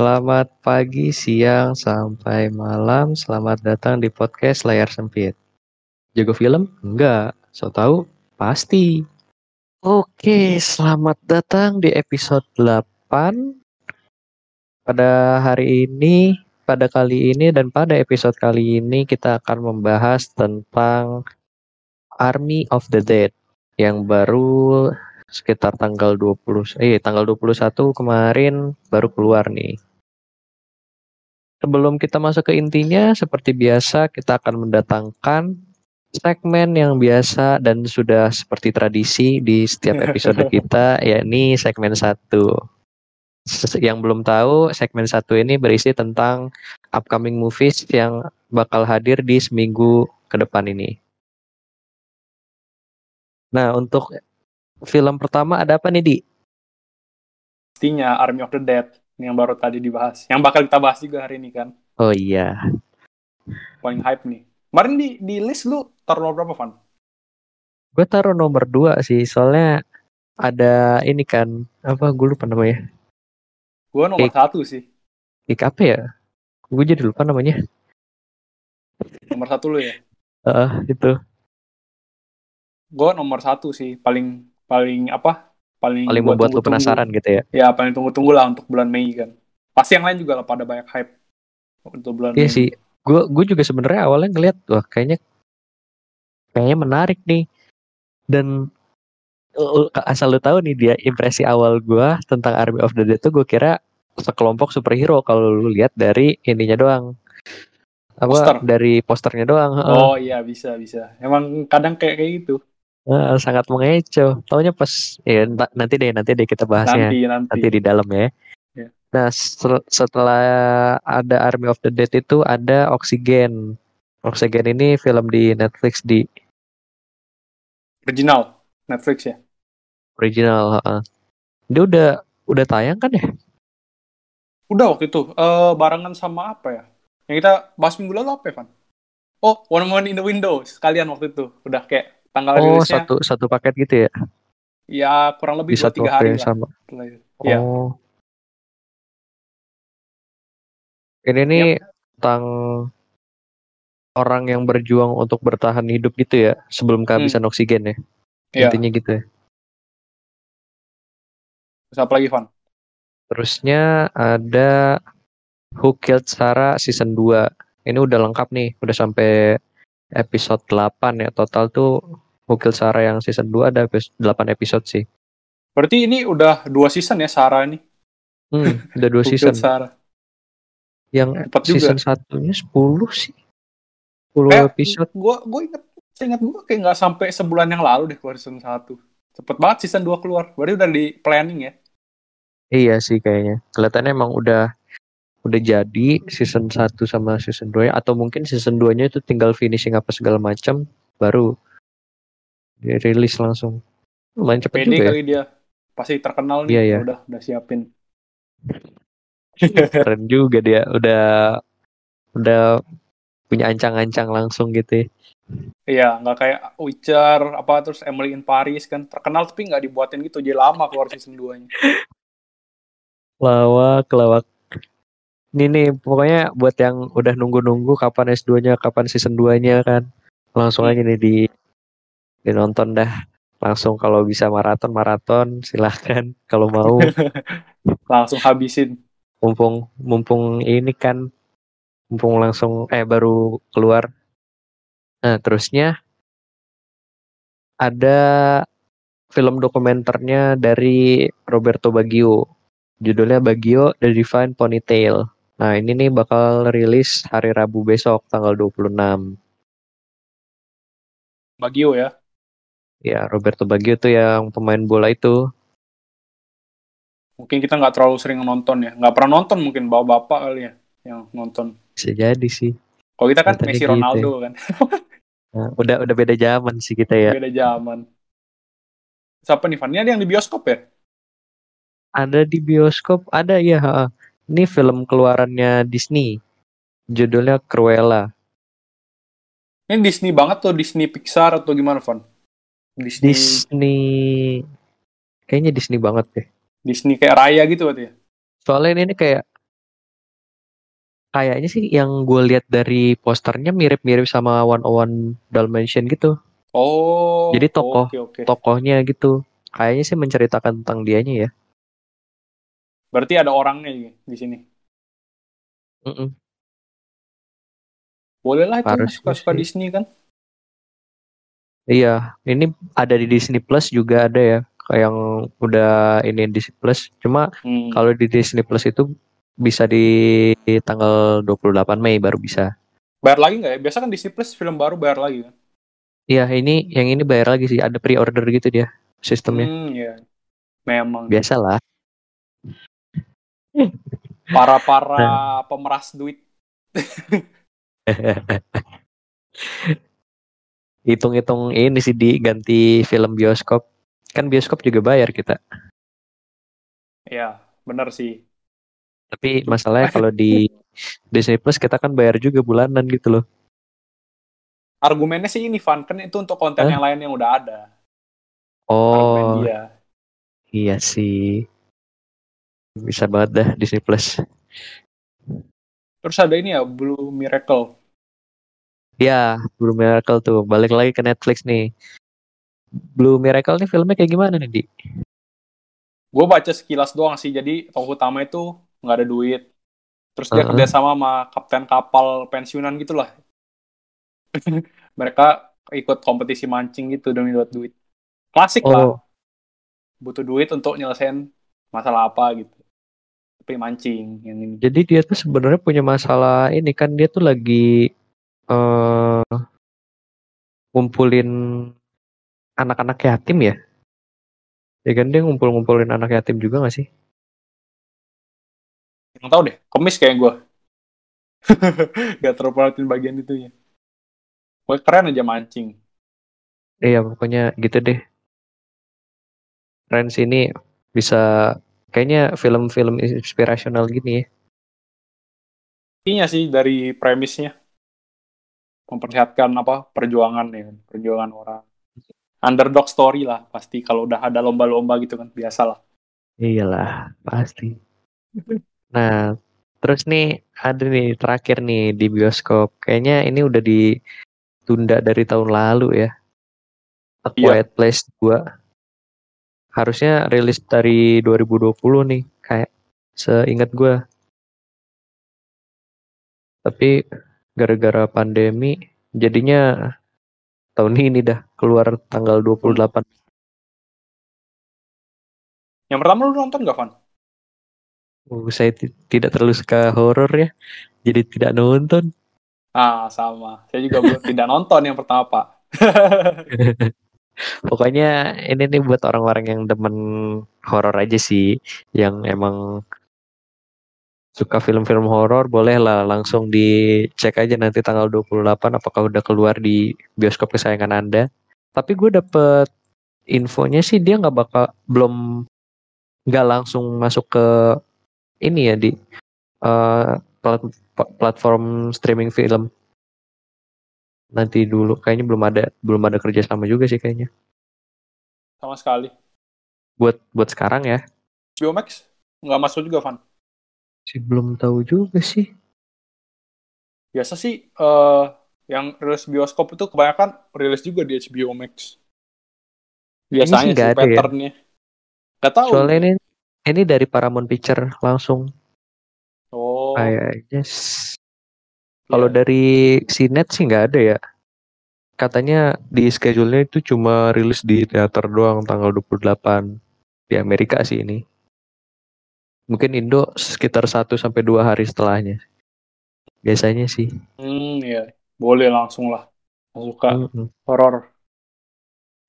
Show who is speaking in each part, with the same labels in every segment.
Speaker 1: Selamat pagi, siang, sampai malam. Selamat datang di podcast Layar Sempit. Jago film? Enggak. So tahu? Pasti. Oke, selamat datang di episode 8. Pada hari ini, pada kali ini dan pada episode kali ini kita akan membahas tentang Army of the Dead yang baru sekitar tanggal 20 eh tanggal 21 kemarin baru keluar nih. Sebelum kita masuk ke intinya, seperti biasa kita akan mendatangkan segmen yang biasa dan sudah seperti tradisi di setiap episode kita, yakni segmen satu. Yang belum tahu, segmen satu ini berisi tentang upcoming movies yang bakal hadir di seminggu ke depan ini. Nah, untuk film pertama ada apa nih, Di?
Speaker 2: Pastinya Army of the Dead yang baru tadi dibahas. Yang bakal kita bahas juga hari ini kan.
Speaker 1: Oh iya.
Speaker 2: Paling hype nih. Kemarin di, di list lu taruh nomor berapa, Van?
Speaker 1: Gue taruh nomor dua sih, soalnya ada ini kan, apa gue lupa namanya.
Speaker 2: Gue nomor satu sih.
Speaker 1: Kick apa ya? Gue jadi lupa namanya.
Speaker 2: Nomor satu lu ya.
Speaker 1: Heeh, itu.
Speaker 2: Gue nomor satu sih. Paling paling apa? Paling,
Speaker 1: Paling membuat lu
Speaker 2: tunggu-tunggu.
Speaker 1: penasaran gitu ya.
Speaker 2: Ya paling tunggu-tunggu lah untuk bulan Mei kan. Pasti yang lain juga lah pada banyak hype untuk bulan
Speaker 1: Iya
Speaker 2: Mei.
Speaker 1: sih. Gue gue juga sebenarnya awalnya ngeliat wah kayaknya kayaknya menarik nih. Dan uh, asal lu tahu nih dia impresi awal gue tentang Army of the Dead tuh gue kira sekelompok superhero kalau lu lihat dari ininya doang. Apa
Speaker 2: Poster.
Speaker 1: dari posternya doang.
Speaker 2: Oh iya bisa bisa. Emang kadang kayak kayak gitu.
Speaker 1: Heeh, sangat mengecoh. Taunya pas ya nanti deh nanti deh kita bahasnya
Speaker 2: Nanti nanti.
Speaker 1: nanti di dalam ya.
Speaker 2: Ya.
Speaker 1: Nah, setelah ada Army of the Dead itu ada Oxygen. Oxygen ini film di Netflix di
Speaker 2: Original Netflix ya.
Speaker 1: original. heeh. Dia udah udah tayang kan ya?
Speaker 2: Udah waktu itu eh barengan sama apa ya? Yang kita bahas minggu lalu apa ya, Van? Oh, One Woman in the Window sekalian waktu itu. Udah kayak tanggal
Speaker 1: Oh,
Speaker 2: rilisnya
Speaker 1: satu satu paket gitu ya?
Speaker 2: ya kurang lebih dua tiga hari lah.
Speaker 1: sama.
Speaker 2: Iya.
Speaker 1: Oh. Ini nih tentang orang yang berjuang untuk bertahan hidup gitu ya sebelum kehabisan oksigen ya.
Speaker 2: Hmm. Iya.
Speaker 1: Intinya gitu ya.
Speaker 2: Terus apa lagi, Van?
Speaker 1: Terusnya ada Who Killed Sarah season 2. Ini udah lengkap nih, udah sampai episode 8 ya. Total tuh Killed Sarah yang season 2 ada episode, 8 episode sih.
Speaker 2: Berarti ini udah dua season ya Sarah ini.
Speaker 1: Hmm, udah dua season.
Speaker 2: Sarah.
Speaker 1: Yang
Speaker 2: Cepat juga.
Speaker 1: season satunya 10 sih. 10
Speaker 2: Eh,
Speaker 1: episode.
Speaker 2: Gua gua inget saya ingat gua kayak nggak sampai sebulan yang lalu deh keluar season 1. Cepet banget season 2 keluar. Berarti udah di planning ya.
Speaker 1: Iya sih kayaknya. Kelihatannya emang udah udah jadi season 1 sama season 2 atau mungkin season 2-nya itu tinggal finishing apa segala macam baru dirilis langsung. Lumayan cepet
Speaker 2: Pede
Speaker 1: juga ya.
Speaker 2: kali dia. Pasti terkenal nih.
Speaker 1: Iya, iya.
Speaker 2: Udah udah siapin.
Speaker 1: Keren juga dia udah udah punya ancang-ancang langsung gitu ya.
Speaker 2: Iya, nggak kayak Witcher apa terus Emily in Paris kan terkenal tapi nggak dibuatin gitu jadi lama keluar season 2-nya.
Speaker 1: Lawak, lawak. Ini nih pokoknya buat yang udah nunggu-nunggu kapan S2-nya, kapan season 2-nya kan. Langsung aja nih di dinonton dah. Langsung kalau bisa maraton maraton silahkan kalau mau
Speaker 2: Langsung habisin.
Speaker 1: mumpung mumpung ini kan mumpung langsung eh baru keluar. Nah, terusnya ada film dokumenternya dari Roberto Baggio. Judulnya Baggio The Divine Ponytail. Nah, ini nih bakal rilis hari Rabu besok tanggal 26.
Speaker 2: Bagio ya.
Speaker 1: Ya, Roberto Baggio tuh yang pemain bola itu.
Speaker 2: Mungkin kita nggak terlalu sering nonton ya. Nggak pernah nonton mungkin bawa bapak kali ya yang nonton.
Speaker 1: Bisa jadi sih.
Speaker 2: Kalau kita kan
Speaker 1: Kelihatannya
Speaker 2: Messi
Speaker 1: gitu
Speaker 2: Ronaldo kan.
Speaker 1: Nah, udah udah beda zaman sih kita ya.
Speaker 2: Beda zaman. Siapa nih Van? Ini ada yang di bioskop ya?
Speaker 1: Ada di bioskop, ada ya. ha. Ini film keluarannya Disney. Judulnya Cruella.
Speaker 2: Ini Disney banget tuh, Disney Pixar atau gimana Van? Disney,
Speaker 1: Disney kayaknya Disney banget deh.
Speaker 2: Disney kayak Raya gitu berarti ya?
Speaker 1: Soalnya ini, ini kayak kayaknya sih yang gue lihat dari posternya mirip-mirip sama One One Dalmatian gitu.
Speaker 2: Oh.
Speaker 1: Jadi tokoh
Speaker 2: Oke oke.
Speaker 1: tokohnya gitu. Kayaknya sih menceritakan tentang dianya ya.
Speaker 2: Berarti ada orangnya di, di sini.
Speaker 1: Mm-mm.
Speaker 2: Boleh lah itu suka-suka. Disney kan.
Speaker 1: Iya, ini ada di Disney Plus juga ada ya. Kayak yang udah ini Disney Plus. Cuma
Speaker 2: Hmm.
Speaker 1: kalau di Disney Plus itu bisa di tanggal 28 Mei baru bisa.
Speaker 2: Bayar lagi nggak ya? Biasa kan Disney Plus film baru bayar lagi kan.
Speaker 1: Iya, ini yang ini bayar lagi sih. Ada pre-order gitu dia sistemnya.
Speaker 2: Hmm, ya. Memang.
Speaker 1: Biasalah.
Speaker 2: Para-para
Speaker 1: Nah.
Speaker 2: pemeras duit.
Speaker 1: Hitung-hitung ini sih diganti film bioskop. Kan bioskop juga bayar kita.
Speaker 2: Ya, bener sih.
Speaker 1: Tapi masalahnya kalau di Disney Plus kita kan bayar juga bulanan gitu loh.
Speaker 2: Argumennya sih ini, Van. Kan itu untuk konten
Speaker 1: Hah?
Speaker 2: yang lain yang udah ada.
Speaker 1: Oh, iya sih. Bisa banget dah Disney Plus.
Speaker 2: Terus ada ini ya, Blue Miracle.
Speaker 1: Ya, Blue Miracle tuh. Balik lagi ke Netflix nih. Blue Miracle nih filmnya kayak gimana nih, Di?
Speaker 2: Gue baca sekilas doang sih. Jadi tokoh utama itu nggak ada duit. Terus dia
Speaker 1: Uh-uh.
Speaker 2: kerjasama sama kapten kapal pensiunan gitu lah. Mereka ikut kompetisi mancing gitu demi dapat duit. Klasik lah.
Speaker 1: Oh,
Speaker 2: Butuh duit untuk nyelesain masalah apa gitu. Tapi mancing yang ini.
Speaker 1: jadi dia tuh sebenarnya punya masalah ini kan dia tuh lagi eh ngumpulin anak-anak yatim ya. Ya kan dia ngumpul-ngumpulin anak yatim juga gak sih?
Speaker 2: Yang tahu deh, kemis kayak gue. Gak terlalu perhatiin bagian itu ya. Gue keren aja mancing.
Speaker 1: Iya, pokoknya gitu deh. Keren sih ini bisa kayaknya film-film inspirasional gini ya.
Speaker 2: Intinya sih dari premisnya memperlihatkan apa perjuangan ya, perjuangan orang. Underdog story lah pasti kalau udah ada lomba-lomba gitu kan biasa lah.
Speaker 1: Iyalah, pasti. Nah, terus nih ada nih terakhir nih di bioskop. Kayaknya ini udah ditunda dari tahun lalu ya. A
Speaker 2: Iya.
Speaker 1: Quiet Place 2. Harusnya rilis dari 2020 nih, kayak seingat gua. Tapi gara-gara pandemi jadinya tahun ini dah keluar tanggal 28.
Speaker 2: Yang pertama lu nonton gak Van?
Speaker 1: Uh, saya ti- tidak terlalu suka horor ya. Jadi tidak nonton.
Speaker 2: Ah sama. Saya juga belum tidak nonton yang pertama Pak.
Speaker 1: Pokoknya ini nih buat orang-orang yang demen horor aja sih, yang emang suka film-film horor, boleh lah langsung dicek aja nanti tanggal 28 apakah udah keluar di bioskop kesayangan Anda. Tapi gue dapet infonya sih dia nggak bakal belum nggak langsung masuk ke ini ya di plat- platform streaming film. Nanti dulu kayaknya belum ada belum ada kerjasama juga sih kayaknya.
Speaker 2: Sama sekali.
Speaker 1: Buat buat sekarang ya.
Speaker 2: Biomax nggak masuk juga Van.
Speaker 1: Sih belum tahu juga sih.
Speaker 2: Biasa sih eh yang rilis bioskop itu kebanyakan rilis juga di HBO Max. Biasanya
Speaker 1: sih
Speaker 2: sih,
Speaker 1: ya.
Speaker 2: patternnya. Gak tahu.
Speaker 1: Soalnya ini ini dari Paramount Picture langsung
Speaker 2: Oh.
Speaker 1: kayaknya. Kalau
Speaker 2: iya.
Speaker 1: dari Sinet sih nggak ada ya. Katanya di schedule-nya itu cuma rilis di teater doang tanggal 28 di Amerika sih ini. Mungkin Indo sekitar 1 sampai 2 hari setelahnya. Biasanya sih.
Speaker 2: Hmm, iya. Boleh langsung lah. Suka
Speaker 1: Mm-mm.
Speaker 2: horor.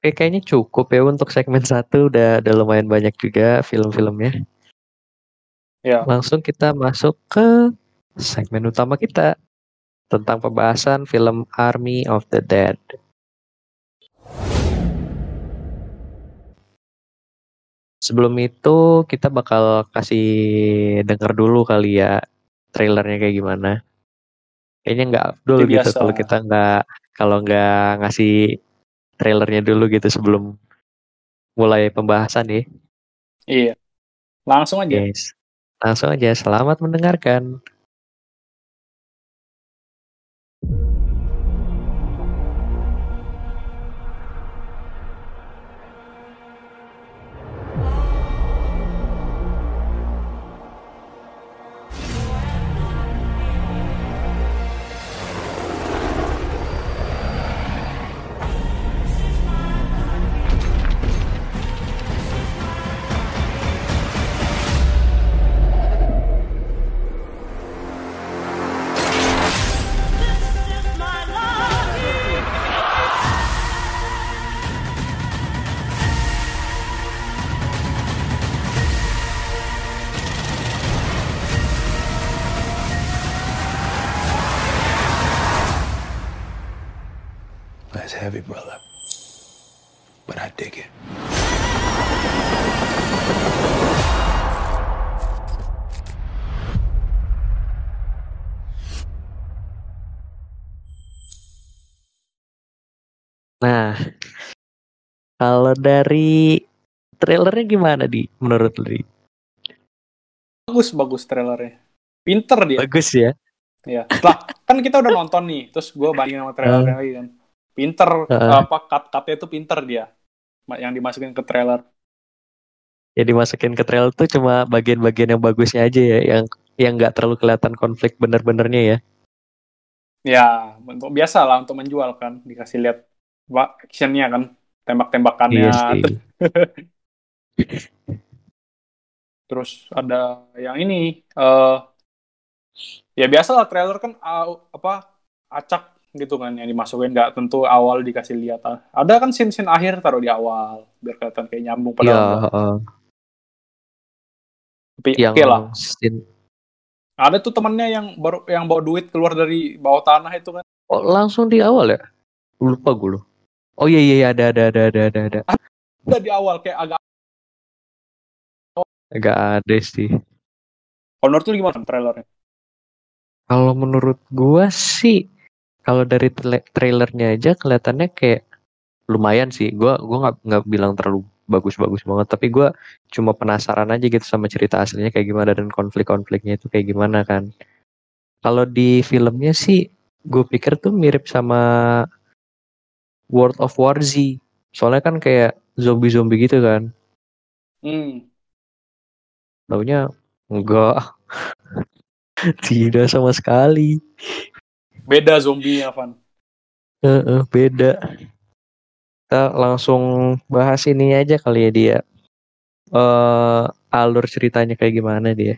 Speaker 1: Oke, kayaknya cukup ya untuk segmen satu udah, udah lumayan banyak juga film-filmnya.
Speaker 2: Ya.
Speaker 1: Langsung kita masuk ke segmen utama kita tentang pembahasan film Army of the Dead. Sebelum itu kita bakal kasih denger dulu kali ya trailernya kayak gimana. Kayaknya nggak
Speaker 2: Seperti
Speaker 1: gitu kalau kita nggak kalau nggak ngasih trailernya dulu gitu sebelum mulai pembahasan ya.
Speaker 2: Iya. Langsung aja.
Speaker 1: Guys, langsung aja selamat mendengarkan. Nah, kalau dari trailernya gimana di menurut lu? Di?
Speaker 2: Bagus bagus trailernya. Pinter dia.
Speaker 1: Bagus ya.
Speaker 2: Ya. Setelah kan kita udah nonton nih, terus gue bandingin sama trailernya lagi kan. Pinter
Speaker 1: Uh.
Speaker 2: apa cut cutnya itu pinter dia. Yang dimasukin ke trailer.
Speaker 1: Ya dimasukin ke trailer tuh cuma bagian-bagian yang bagusnya aja ya, yang yang nggak terlalu kelihatan konflik bener-benernya ya.
Speaker 2: Ya, untuk biasa lah untuk menjual kan, dikasih lihat actionnya kan, tembak-tembakannya.
Speaker 1: Iya sih.
Speaker 2: Terus ada yang ini, eh ya biasa lah trailer kan au- apa acak gitu kan yang dimasukin nggak tentu awal dikasih lihat. Ada kan scene-scene akhir taruh di awal biar kelihatan kayak nyambung pada
Speaker 1: Iya,
Speaker 2: awal.
Speaker 1: heeh.
Speaker 2: Tapi oke lah.
Speaker 1: scene-
Speaker 2: Ada tuh temennya yang baru yang bawa duit keluar dari bawah tanah itu kan.
Speaker 1: oh, langsung di awal ya? Lupa gue loh. Oh iya iya iya, ada ada ada ada ada ada.
Speaker 2: Udah di awal kayak agak.
Speaker 1: Agak ada sih.
Speaker 2: Kalau menurut lu gimana trailernya?
Speaker 1: Kalau menurut gua sih, kalau dari tra- trailernya aja kelihatannya kayak lumayan sih. Gua gua nggak nggak bilang terlalu bagus-bagus banget, tapi gua cuma penasaran aja gitu sama cerita aslinya kayak gimana dan konflik-konfliknya itu kayak gimana kan. Kalau di filmnya sih, gue pikir tuh mirip sama World of War Z. Soalnya kan kayak zombie-zombie gitu kan.
Speaker 2: Hmm.
Speaker 1: Taunya enggak. Tidak sama sekali.
Speaker 2: Beda zombie-nya, Van.
Speaker 1: Heeh, beda. Kita langsung bahas ini aja kali ya dia. eh alur ceritanya kayak gimana dia.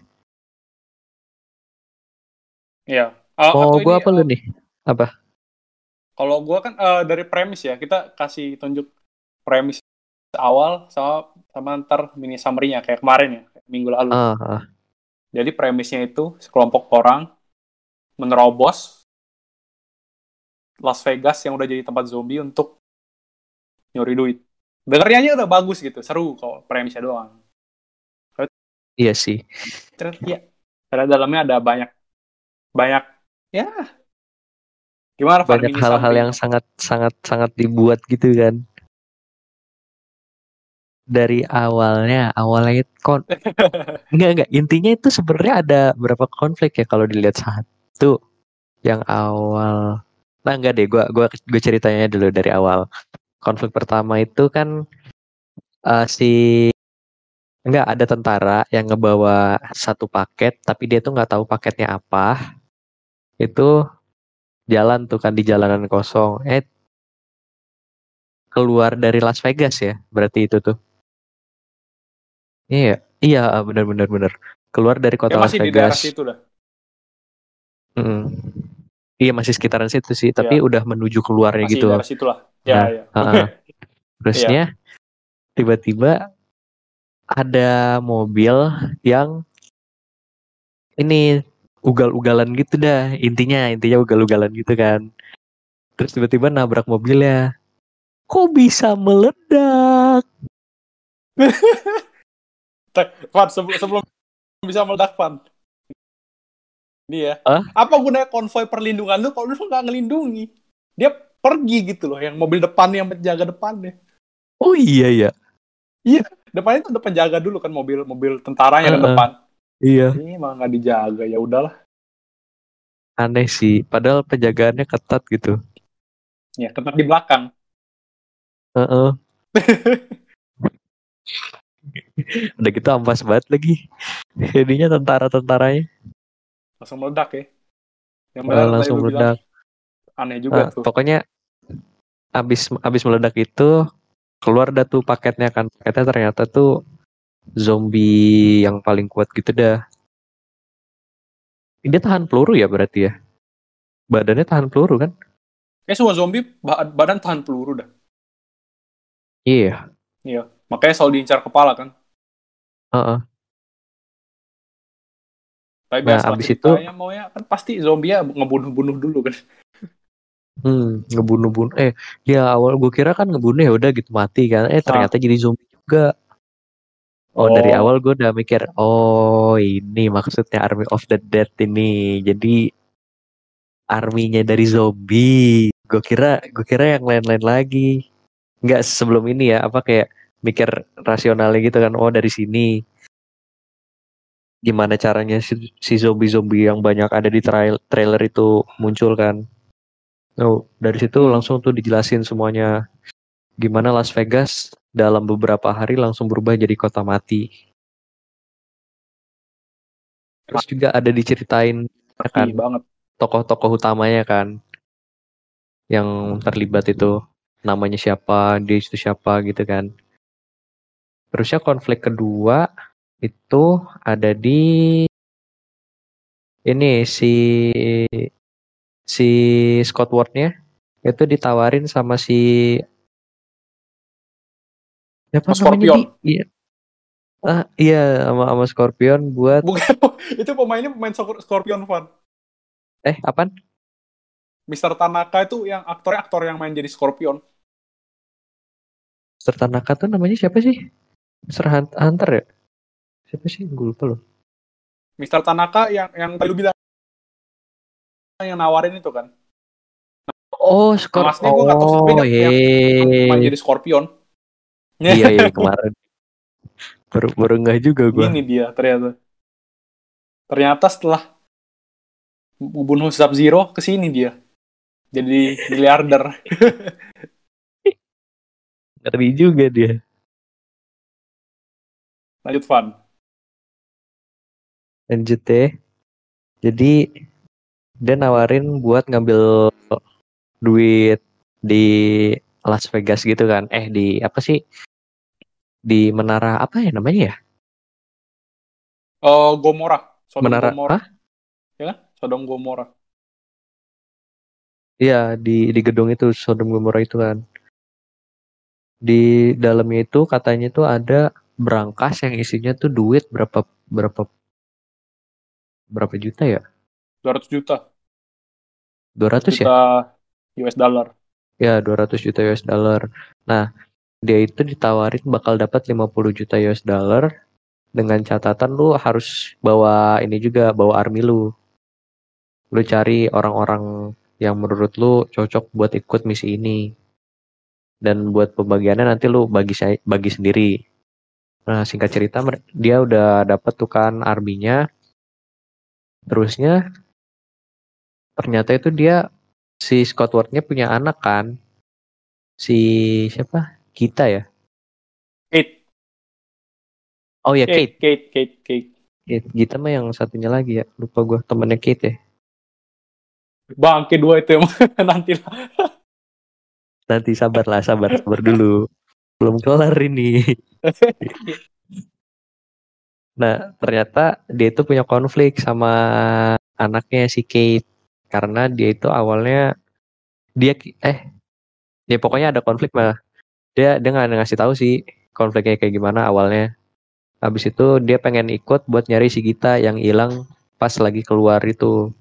Speaker 2: Iya. Ah,
Speaker 1: Mau
Speaker 2: ini,
Speaker 1: apa lu
Speaker 2: eh,
Speaker 1: nih? Apa?
Speaker 2: Kalau gua kan eh, dari premis ya, kita kasih tunjuk premis awal sama sama ntar mini summary-nya kayak kemarin ya, kayak minggu lalu.
Speaker 1: Ah, ah.
Speaker 2: Jadi premisnya itu sekelompok orang menerobos Las Vegas yang udah jadi tempat zombie untuk nyuri duit. Dengarnya aja udah bagus gitu, seru kalau premisnya doang.
Speaker 1: Iya sih.
Speaker 2: Terus ya, ternyata dalamnya ada banyak banyak ya gimana
Speaker 1: Banyak hal-hal yang sangat sangat sangat dibuat gitu kan. Dari awalnya, awalnya kon enggak enggak intinya itu sebenarnya ada berapa konflik ya kalau dilihat satu. Yang awal nah enggak deh. Gua gua gue ceritanya dulu dari awal. Konflik pertama itu kan eh, si enggak ada tentara yang ngebawa satu paket tapi dia tuh nggak tahu paketnya apa. Itu jalan tuh kan di jalanan kosong eh keluar dari Las Vegas ya berarti itu tuh iya iya benar benar benar keluar dari kota
Speaker 2: Ya
Speaker 1: Las
Speaker 2: masih di
Speaker 1: Vegas
Speaker 2: situ dah.
Speaker 1: Mm. Iya masih sekitaran situ sih, tapi
Speaker 2: Iya.
Speaker 1: udah menuju keluarnya
Speaker 2: Masih
Speaker 1: gitu.
Speaker 2: di daerah situ lah. Ya,
Speaker 1: Nah,
Speaker 2: ya.
Speaker 1: Heeh. Terusnya tiba-tiba ada mobil yang ini ugal-ugalan gitu dah intinya intinya ugal-ugalan gitu kan. Terus tiba-tiba nabrak mobilnya. Kok bisa meledak?
Speaker 2: Van, sebelum, sebelum bisa meledak, Van. Ini ya.
Speaker 1: Hah?
Speaker 2: Apa gunanya konvoy perlindungan lu kalau lu nggak ngelindungi? Dia pergi gitu loh, yang mobil depan yang penjaga depannya.
Speaker 1: Oh iya ya.
Speaker 2: Depannya itu ada penjaga dulu kan mobil mobil tentaranya kan
Speaker 1: Heeh.
Speaker 2: depan.
Speaker 1: Iya,
Speaker 2: Ini malah nggak dijaga ya udahlah.
Speaker 1: aneh sih. Padahal penjagaannya ketat gitu.
Speaker 2: Ya tetap di belakang.
Speaker 1: Heeh. Udah gitu ampas banget lagi. Jadinya tentara-tentaranya
Speaker 2: Langsung meledak ya. Yang tadi
Speaker 1: langsung
Speaker 2: lu bilang,
Speaker 1: meledak.
Speaker 2: Aneh juga
Speaker 1: Nah,
Speaker 2: tuh.
Speaker 1: pokoknya abis abis meledak itu keluar dah tuh paketnya kan. Paketnya ternyata tuh zombie yang paling kuat gitu dah. Dia tahan peluru ya berarti ya. Badannya tahan peluru kan?
Speaker 2: Kayak semua zombie ba- badan tahan peluru dah.
Speaker 1: Iya.
Speaker 2: Iya. Makanya selalu diincar kepala kan.
Speaker 1: Heeh.
Speaker 2: Tapi
Speaker 1: Nah,
Speaker 2: biasa
Speaker 1: abis
Speaker 2: ceritanya mau ya kan pasti zombie ya ngebunuh-bunuh dulu kan.
Speaker 1: Hmm, ngebunuh-bunuh. Eh, ya awal gue kira kan ngebunuh ya udah gitu mati kan. Eh ternyata jadi zombie juga. Oh, dari
Speaker 2: Oh.
Speaker 1: awal gue udah mikir, oh ini maksudnya Army of the Dead ini. Jadi arminya dari zombie. Gue kira, gue kira yang lain-lain lagi. Nggak sebelum ini ya, apa kayak mikir rasionalnya gitu kan. Oh dari sini. Gimana caranya si, si zombie-zombie yang banyak ada di trail, trailer itu muncul kan. Oh, dari situ langsung tuh dijelasin semuanya. Gimana Las Vegas dalam beberapa hari langsung berubah jadi kota mati. Terus juga ada diceritain kan
Speaker 2: banget.
Speaker 1: tokoh-tokoh utamanya kan yang terlibat itu namanya siapa, dia itu siapa gitu kan. Terusnya konflik kedua itu ada di ini si si Scott Ward-nya itu ditawarin sama si siapa
Speaker 2: Sama Scorpion.
Speaker 1: Iya. Ah, iya sama sama Scorpion buat
Speaker 2: Bukan, itu pemainnya pemain Scor- Scorpion Fan.
Speaker 1: eh apaan?
Speaker 2: Mr. Tanaka itu yang aktornya aktor yang main jadi Scorpion.
Speaker 1: Mr. Tanaka tuh namanya siapa sih? Mr. Hunt- Hunter ya? Siapa sih? Gue lupa loh.
Speaker 2: Mr. Tanaka yang yang tadi lu bilang yang nawarin itu kan.
Speaker 1: Oh, Scorpion.
Speaker 2: Masnya gue nggak tahu
Speaker 1: Oh,
Speaker 2: yang- Yang main
Speaker 1: iya.
Speaker 2: jadi Scorpion.
Speaker 1: Iya, iya kemarin. Baru baru nggak juga gue.
Speaker 2: Ini dia ternyata. Ternyata setelah membunuh Sub Zero ke sini dia. Jadi miliarder.
Speaker 1: Ngeri juga dia.
Speaker 2: Lanjut Van.
Speaker 1: Lanjut deh. Jadi dia nawarin buat ngambil duit di Las Vegas gitu kan. Eh di apa sih? Di menara apa ya namanya ya?
Speaker 2: Oh, Gomora. Sodom
Speaker 1: Menara
Speaker 2: Gomora. Ya kan? Sodom Gomora.
Speaker 1: Iya di di gedung itu Sodom Gomorrah itu kan. Di dalamnya itu katanya tuh ada berangkas yang isinya tuh duit berapa berapa berapa juta ya?
Speaker 2: 200 juta.
Speaker 1: 200 ya?
Speaker 2: Juta US dollar.
Speaker 1: Ya 200 juta US dollar. Nah dia itu ditawarin bakal dapat 50 juta US dollar dengan catatan lu harus bawa ini juga bawa army lu. Lu cari orang-orang yang menurut lu cocok buat ikut misi ini. Dan buat pembagiannya nanti lu bagi bagi sendiri. Nah, singkat cerita dia udah dapat tuh kan arminya. Terusnya ternyata itu dia si Scott Ward-nya punya anak kan. Si siapa? Kita ya.
Speaker 2: Kate.
Speaker 1: Oh ya
Speaker 2: Kate,
Speaker 1: Kate.
Speaker 2: Kate, Kate, Kate.
Speaker 1: Kate. Gita mah yang satunya lagi ya. Lupa gua temennya Kate ya.
Speaker 2: Bang, kedua itu emang nanti lah.
Speaker 1: Nanti sabar lah, sabar, sabar dulu. Belum kelar ini. Nah, ternyata dia itu punya konflik sama anaknya si Kate. Karena dia itu awalnya dia eh ya pokoknya ada konflik mah. Dia dia nggak ngasih tahu sih konfliknya kayak gimana awalnya. Habis itu dia pengen ikut buat nyari si Gita yang hilang pas lagi keluar itu.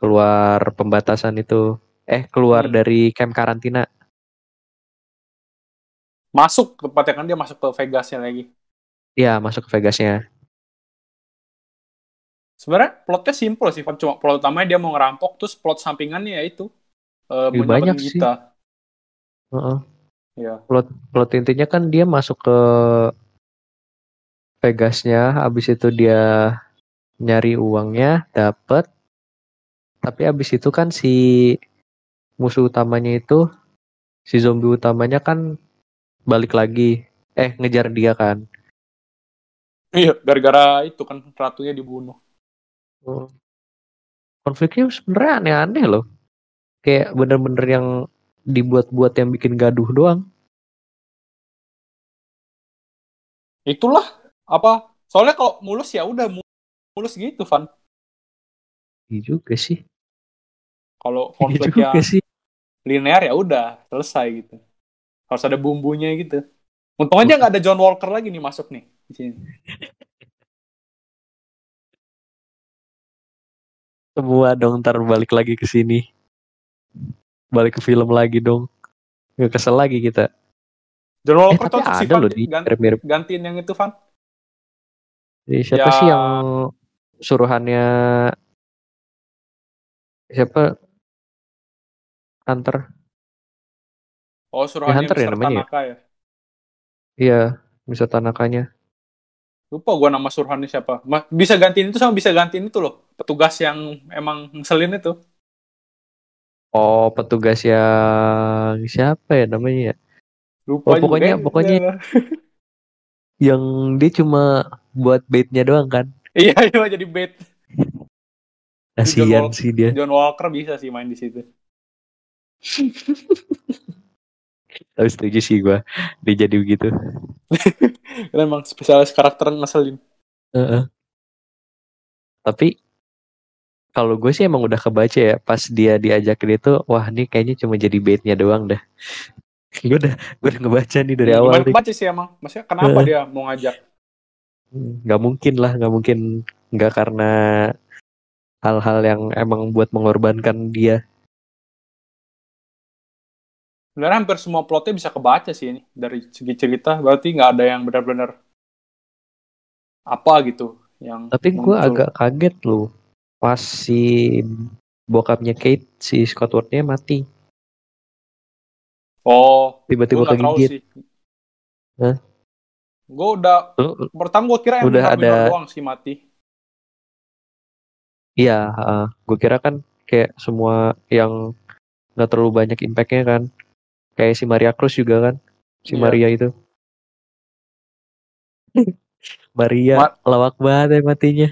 Speaker 1: Keluar pembatasan itu. Eh, keluar
Speaker 2: Hmm.
Speaker 1: dari camp karantina.
Speaker 2: Masuk tepatnya kan dia masuk ke Vegasnya lagi.
Speaker 1: Iya, masuk ke Vegasnya.
Speaker 2: Sebenarnya plotnya simple sih, cuma plot utamanya dia mau ngerampok, terus plot sampingannya ya itu. Mau
Speaker 1: banyak
Speaker 2: nyelamatin
Speaker 1: sih.
Speaker 2: kita.
Speaker 1: Heeh.
Speaker 2: Ya.
Speaker 1: plot plot intinya kan dia masuk ke Vegasnya habis itu dia nyari uangnya dapet. Tapi habis itu kan si musuh utamanya itu si zombie utamanya kan balik lagi. Eh ngejar dia kan.
Speaker 2: Iya, gara-gara itu kan ratunya dibunuh.
Speaker 1: konfliknya sebenarnya aneh-aneh loh. Kayak bener-bener yang dibuat-buat yang bikin gaduh doang
Speaker 2: Itulah apa? Soalnya kalau mulus ya udah mu- mulus gitu, Van.
Speaker 1: iya juga sih
Speaker 2: Kalau konflik
Speaker 1: juga
Speaker 2: yang
Speaker 1: sih
Speaker 2: linear ya udah selesai gitu. Harus ada bumbunya gitu. Untung aja nggak ada John Walker lagi nih masuk nih di sini.
Speaker 1: semua dong ntar balik lagi ke sini balik ke film lagi dong. Nggak kesel lagi kita.
Speaker 2: John
Speaker 1: Eh
Speaker 2: Walker
Speaker 1: tapi
Speaker 2: cocok sih
Speaker 1: ada loh di
Speaker 2: Gan-
Speaker 1: mirip-mirip.
Speaker 2: gantiin yang itu Van
Speaker 1: Di siapa
Speaker 2: Ya.
Speaker 1: sih yang suruhannya siapa Hunter?
Speaker 2: oh suruhannya
Speaker 1: Hunter ya
Speaker 2: Mr.
Speaker 1: namanya ya?
Speaker 2: Tanaka ya
Speaker 1: Iya, bisa Tanakanya.
Speaker 2: lupa gua nama suruhannya siapa bisa gantiin itu sama bisa gantiin itu loh petugas yang emang ngeselin itu
Speaker 1: Oh, petugas yang siapa ya namanya ya?
Speaker 2: lupa
Speaker 1: Oh, pokoknya-
Speaker 2: juga.
Speaker 1: pokoknya- Yang dia cuma buat baitnya doang kan?
Speaker 2: iya iya jadi bait Walker.
Speaker 1: sih dia.
Speaker 2: John Walker bisa sih main di situ
Speaker 1: Tapi setuju sih gua dia jadi begitu.
Speaker 2: Karena emang spesialis karakter ngeselin
Speaker 1: Heeh. Tapi kalau gue sih emang udah kebaca ya pas dia diajakin itu, wah ini kayaknya cuma jadi baitnya doang dah. gue udah gue udah ngebaca nih dari awal
Speaker 2: Gimana
Speaker 1: nih.
Speaker 2: kebaca sih emang maksudnya kenapa
Speaker 1: Heeh.
Speaker 2: dia mau ngajak
Speaker 1: Nggak mungkin lah, nggak mungkin nggak karena hal-hal yang emang buat mengorbankan dia.
Speaker 2: sebenarnya hampir semua plotnya bisa kebaca sih ini dari segi cerita berarti nggak ada yang benar-benar apa gitu yang
Speaker 1: Tapi gue agak kaget loh pas si bokapnya Kate si Scott Ward-nya mati
Speaker 2: oh
Speaker 1: tiba-tiba kegigit. Hah?
Speaker 2: gue udah
Speaker 1: Lu-
Speaker 2: pertama gue kira yang
Speaker 1: Udah
Speaker 2: minor
Speaker 1: ada-
Speaker 2: doang sih mati
Speaker 1: Iya, gue kira kan kayak semua yang nggak terlalu banyak impactnya kan, kayak si Maria Cruz juga kan, si
Speaker 2: Iya.
Speaker 1: Maria itu. Maria
Speaker 2: Ma-
Speaker 1: lawak banget ya matinya.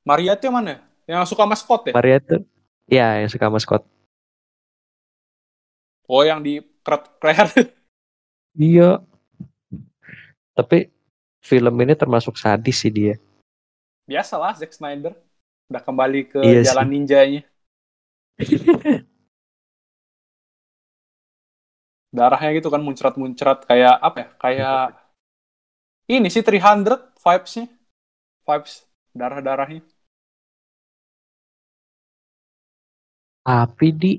Speaker 2: Maria yang mana yang suka sama Scott ya?
Speaker 1: Maria tuh, ya yang suka sama Scott.
Speaker 2: oh yang di kret
Speaker 1: Iya. Tapi film ini termasuk sadis sih dia.
Speaker 2: biasa lah Zack Snyder. Udah kembali ke
Speaker 1: Iya
Speaker 2: jalan ninjanya. Darahnya gitu kan muncrat-muncrat. Kayak apa ya? Kayak ini sih 300 vibes-nya. Vibes darah-darahnya
Speaker 1: Tapi di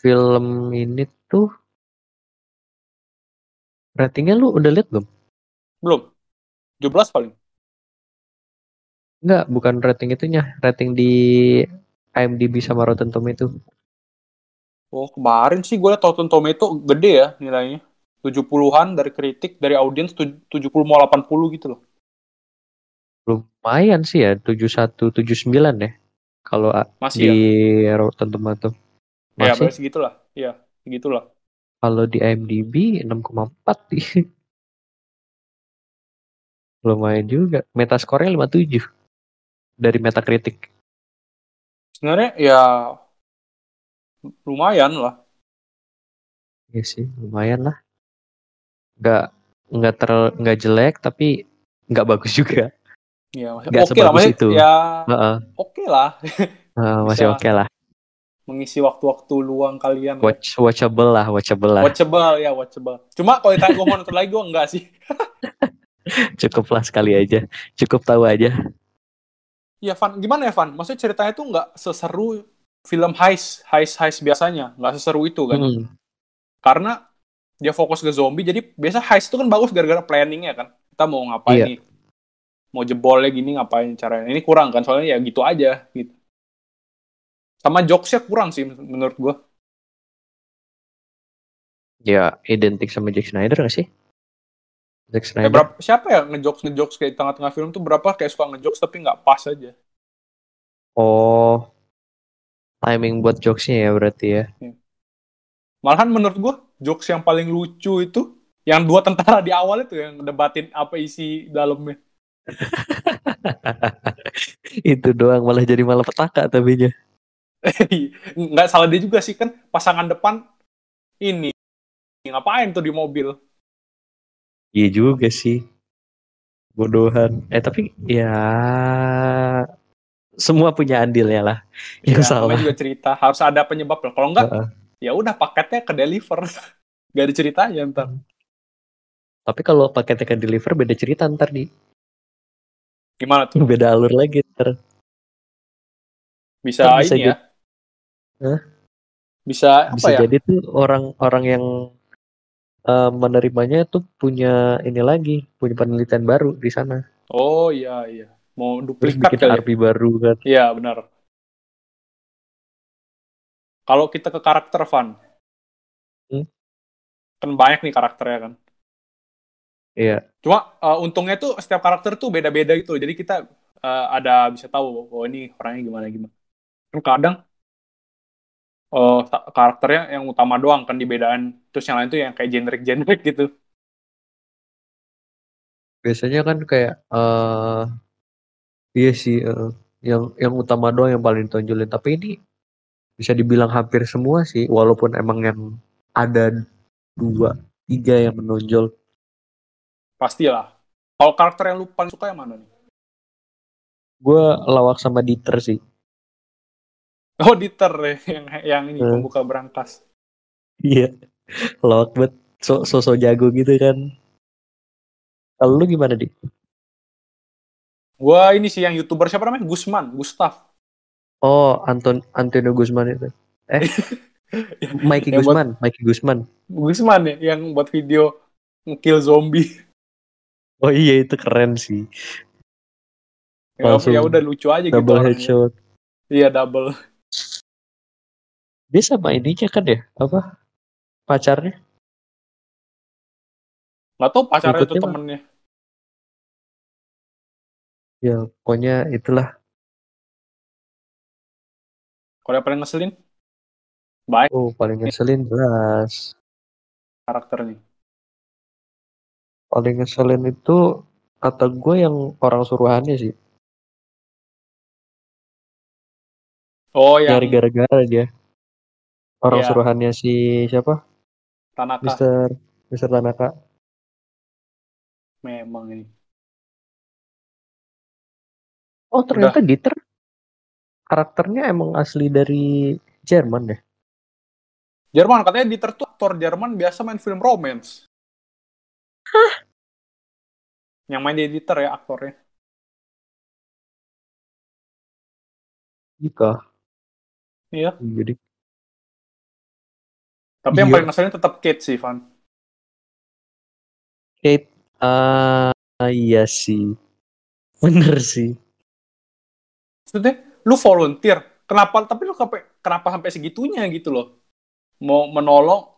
Speaker 1: film ini tuh ratingnya lu udah liat belum?
Speaker 2: belum 17 paling
Speaker 1: Enggak, bukan rating itunya, rating di IMDb sama Rotten Tomato.
Speaker 2: oh kemarin sih gue liat Rotten Tomato gede ya nilainya 70-an dari kritik dari audiens tu- 70 mau 80 gitu loh
Speaker 1: Lumayan sih ya, 71 79 ya. Kalau
Speaker 2: masih
Speaker 1: di
Speaker 2: ya
Speaker 1: Rotten Tomato.
Speaker 2: ya
Speaker 1: Masih.
Speaker 2: berarti segitulah iya segitulah
Speaker 1: Kalau di IMDb 6,4 sih. Lumayan juga. Metascore-nya 57 dari Metacritic.
Speaker 2: sebenarnya ya lumayan lah
Speaker 1: Iya sih, lumayan lah. Nggak nggak ter nggak jelek tapi nggak bagus juga.
Speaker 2: Ya oke
Speaker 1: Nggak
Speaker 2: lah
Speaker 1: sebagus
Speaker 2: maksudnya
Speaker 1: itu.
Speaker 2: ya
Speaker 1: Heeh.
Speaker 2: oke lah
Speaker 1: Ah, masih oke lah.
Speaker 2: mengisi waktu-waktu luang kalian lah.
Speaker 1: Watch watchable lah, watchable lah.
Speaker 2: watchable ya watchable cuma kalau ditanya gue mau nonton lagi gue enggak sih
Speaker 1: Cukup lah sekali aja. Cukup tahu aja.
Speaker 2: ya Van gimana ya Van maksudnya ceritanya tuh nggak seseru film heist heist heist biasanya nggak seseru itu kan
Speaker 1: Hmm.
Speaker 2: karena dia fokus ke zombie jadi biasa heist itu kan bagus gara-gara planningnya kan kita mau ngapain
Speaker 1: Iya.
Speaker 2: nih mau jebolnya gini ngapain caranya ini kurang kan soalnya ya gitu aja gitu sama jokesnya kurang sih menurut gue
Speaker 1: Ya identik sama Zack Snyder gak sih? Zack
Speaker 2: Eh,
Speaker 1: Snyder.
Speaker 2: berapa, siapa ya ngejokes ngejokes kayak di tengah-tengah film tuh berapa kayak suka ngejokes tapi nggak pas aja
Speaker 1: Oh. Timing buat jokesnya ya berarti ya.
Speaker 2: malahan menurut gue jokes yang paling lucu itu yang dua tentara di awal itu yang debatin apa isi dalamnya
Speaker 1: Itu doang malah jadi malah petaka tapinya.
Speaker 2: nggak salah dia juga sih kan pasangan depan ini ngapain tuh di mobil
Speaker 1: Iya juga sih. Bodohan. Eh tapi ya semua punya andilnya lah. Yang
Speaker 2: ya,
Speaker 1: salah.
Speaker 2: juga cerita harus ada penyebab lah kalau enggak
Speaker 1: Heeh.
Speaker 2: ya udah paketnya ke deliver gak ada ceritanya ntar
Speaker 1: Tapi kalau paketnya ke deliver beda cerita ntar nih.
Speaker 2: Gimana tuh
Speaker 1: Beda alur lagi ntar.
Speaker 2: bisa,
Speaker 1: Kan bisa
Speaker 2: ini ya
Speaker 1: Hah?
Speaker 2: bisa apa
Speaker 1: Bisa
Speaker 2: ya?
Speaker 1: jadi tuh orang-orang yang eh, menerimanya tuh punya ini lagi, punya penelitian baru di sana.
Speaker 2: Oh iya iya. Mau
Speaker 1: Terus
Speaker 2: duplikat
Speaker 1: bikin
Speaker 2: kali ya?
Speaker 1: baru kan.
Speaker 2: Iya benar. Kalau kita ke karakter Van,
Speaker 1: Hmm.
Speaker 2: kan banyak nih karakternya kan.
Speaker 1: Iya.
Speaker 2: Cuma eh, untungnya tuh setiap karakter tuh beda-beda gitu. Jadi kita eh, ada bisa tahu oh ini orangnya gimana gimana. Kan kadang sa- karakternya yang utama doang kan dibedain. Terus yang lain tuh yang kayak generic-generic gitu.
Speaker 1: Biasanya kan kayak eh iya sih eh, yang yang utama doang yang paling ditonjolin. Tapi ini bisa dibilang hampir semua sih, walaupun emang yang ada dua, tiga yang menonjol.
Speaker 2: Pastilah. Kalau karakter yang lu paling suka yang mana nih?
Speaker 1: Gue lawak sama Dieter sih.
Speaker 2: Oh Dieter ya, yang yang ini
Speaker 1: Hmm.
Speaker 2: pembuka berangkas.
Speaker 1: Iya, lawak banget, so so jago gitu kan. Kalau lu gimana di?
Speaker 2: Gua ini sih yang youtuber siapa namanya? Gusman, Gustaf.
Speaker 1: Oh, Anton Antonio Guzman itu. Eh, Mikey
Speaker 2: Yang buat-
Speaker 1: Guzman, Mikey Guzman.
Speaker 2: Gusman ya yang buat video ngekill zombie.
Speaker 1: Oh iya itu keren sih.
Speaker 2: Ya,
Speaker 1: Langsung
Speaker 2: ya udah lucu aja gitu
Speaker 1: Double headshot.
Speaker 2: Iya double.
Speaker 1: Dia sama ininya kan ya? Apa? Pacarnya?
Speaker 2: Gak tau pacarnya
Speaker 1: Ikutnya mah.
Speaker 2: temennya.
Speaker 1: Ya, pokoknya itulah.
Speaker 2: Kalau yang paling ngeselin baik
Speaker 1: Oh, paling ngeselin jelas.
Speaker 2: karakternya.
Speaker 1: Paling ngeselin itu kata gue yang orang suruhannya sih.
Speaker 2: Oh yang
Speaker 1: Nyari gara-gara dia. Orang
Speaker 2: Iya.
Speaker 1: suruhannya si siapa?
Speaker 2: Tanaka
Speaker 1: Mister Mister Tanaka.
Speaker 2: memang ini.
Speaker 1: Oh, ternyata Dieter karakternya emang asli dari Jerman ya.
Speaker 2: Jerman katanya Dieter tuh aktor Jerman biasa main film romance. Yang main di Dieter ya aktornya.
Speaker 1: Jika.
Speaker 2: Iya.
Speaker 1: Jadi
Speaker 2: Tapi yang
Speaker 1: Iya.
Speaker 2: paling ngeselin tetap Kate sih, Van.
Speaker 1: Kate ah iya sih. Bener sih.
Speaker 2: Maksudnya, lu volunteer. Kenapa? Tapi lu sampai kenapa sampai segitunya gitu loh? Mau menolong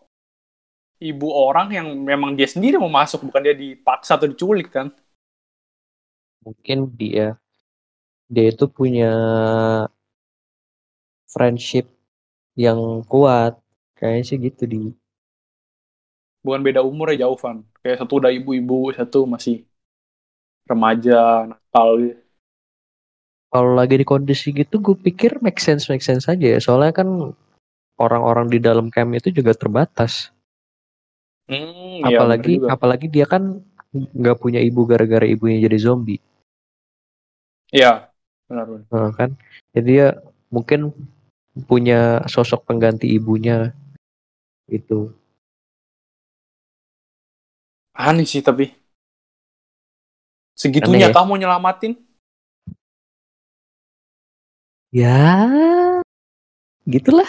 Speaker 2: ibu orang yang memang dia sendiri mau masuk, bukan dia dipaksa atau diculik kan?
Speaker 1: Mungkin dia dia itu punya friendship yang kuat. Kayaknya sih gitu di
Speaker 2: Bukan beda umur ya jauh, Van. Kayak satu udah ibu-ibu, satu masih remaja, nakal gitu.
Speaker 1: kalau lagi di kondisi gitu gue pikir make sense make sense aja ya soalnya kan orang-orang di dalam camp itu juga terbatas
Speaker 2: Hmm, iya,
Speaker 1: apalagi apalagi dia kan nggak punya ibu gara-gara ibunya jadi zombie
Speaker 2: Iya, benar benar.
Speaker 1: Nah, kan jadi dia mungkin punya sosok pengganti ibunya itu
Speaker 2: Aneh sih tapi. Segitunya
Speaker 1: Aneh ya?
Speaker 2: kamu nyelamatin?
Speaker 1: ya gitulah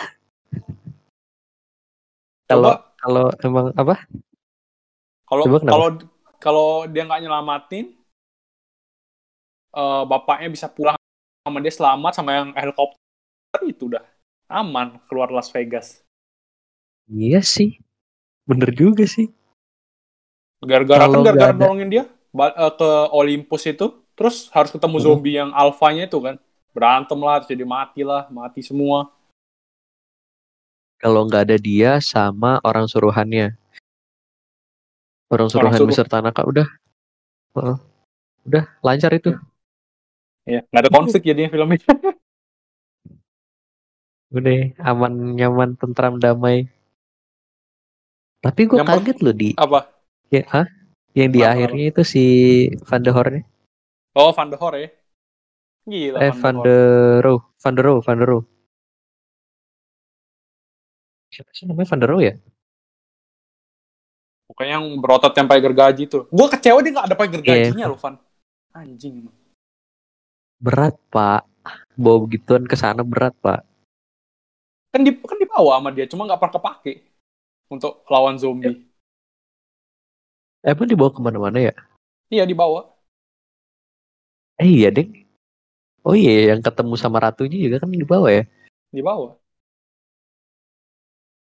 Speaker 1: kalau kalau emang apa
Speaker 2: kalau kalau kalau dia nggak nyelamatin, eh, bapaknya bisa pulang sama dia selamat sama yang helikopter itu udah aman keluar Las Vegas.
Speaker 1: iya sih bener juga sih
Speaker 2: Gara-gara kan gara-gara nolongin dia eh, ke Olympus itu, terus harus ketemu
Speaker 1: Hmm.
Speaker 2: zombie yang alfanya itu kan. Berantem lah, terus jadi mati lah, mati semua.
Speaker 1: Kalau nggak ada dia sama orang suruhannya orang suruhan
Speaker 2: suruh-
Speaker 1: Mister Tanaka udah Heeh. udah lancar itu
Speaker 2: Ya, nggak ada konflik jadinya filmnya.
Speaker 1: udah aman nyaman tentram damai tapi gue kaget loh di
Speaker 2: Apa?
Speaker 1: ya, hah? yang di akhirnya itu si Van de Horn
Speaker 2: Oh, Van de Hor ya? Gila,
Speaker 1: eh
Speaker 2: Van de
Speaker 1: Rohe Van de Rohe Van de Rohe siapa sih namanya Van de Rohe ya
Speaker 2: Pokoknya yang berotot yang pakai gergaji tuh. Gue kecewa dia nggak ada pakai gergajinya
Speaker 1: Iya.
Speaker 2: loh, Van. Anjing.
Speaker 1: berat pak bawa begituan ke sana berat pak
Speaker 2: kan di kan dibawa sama dia cuma nggak pernah kepake untuk lawan zombie
Speaker 1: Emang dibawa ke mana-mana ya?
Speaker 2: iya dibawa
Speaker 1: Eh iya deh. Oh iya yang ketemu sama ratunya juga kan dibawa ya?
Speaker 2: dibawa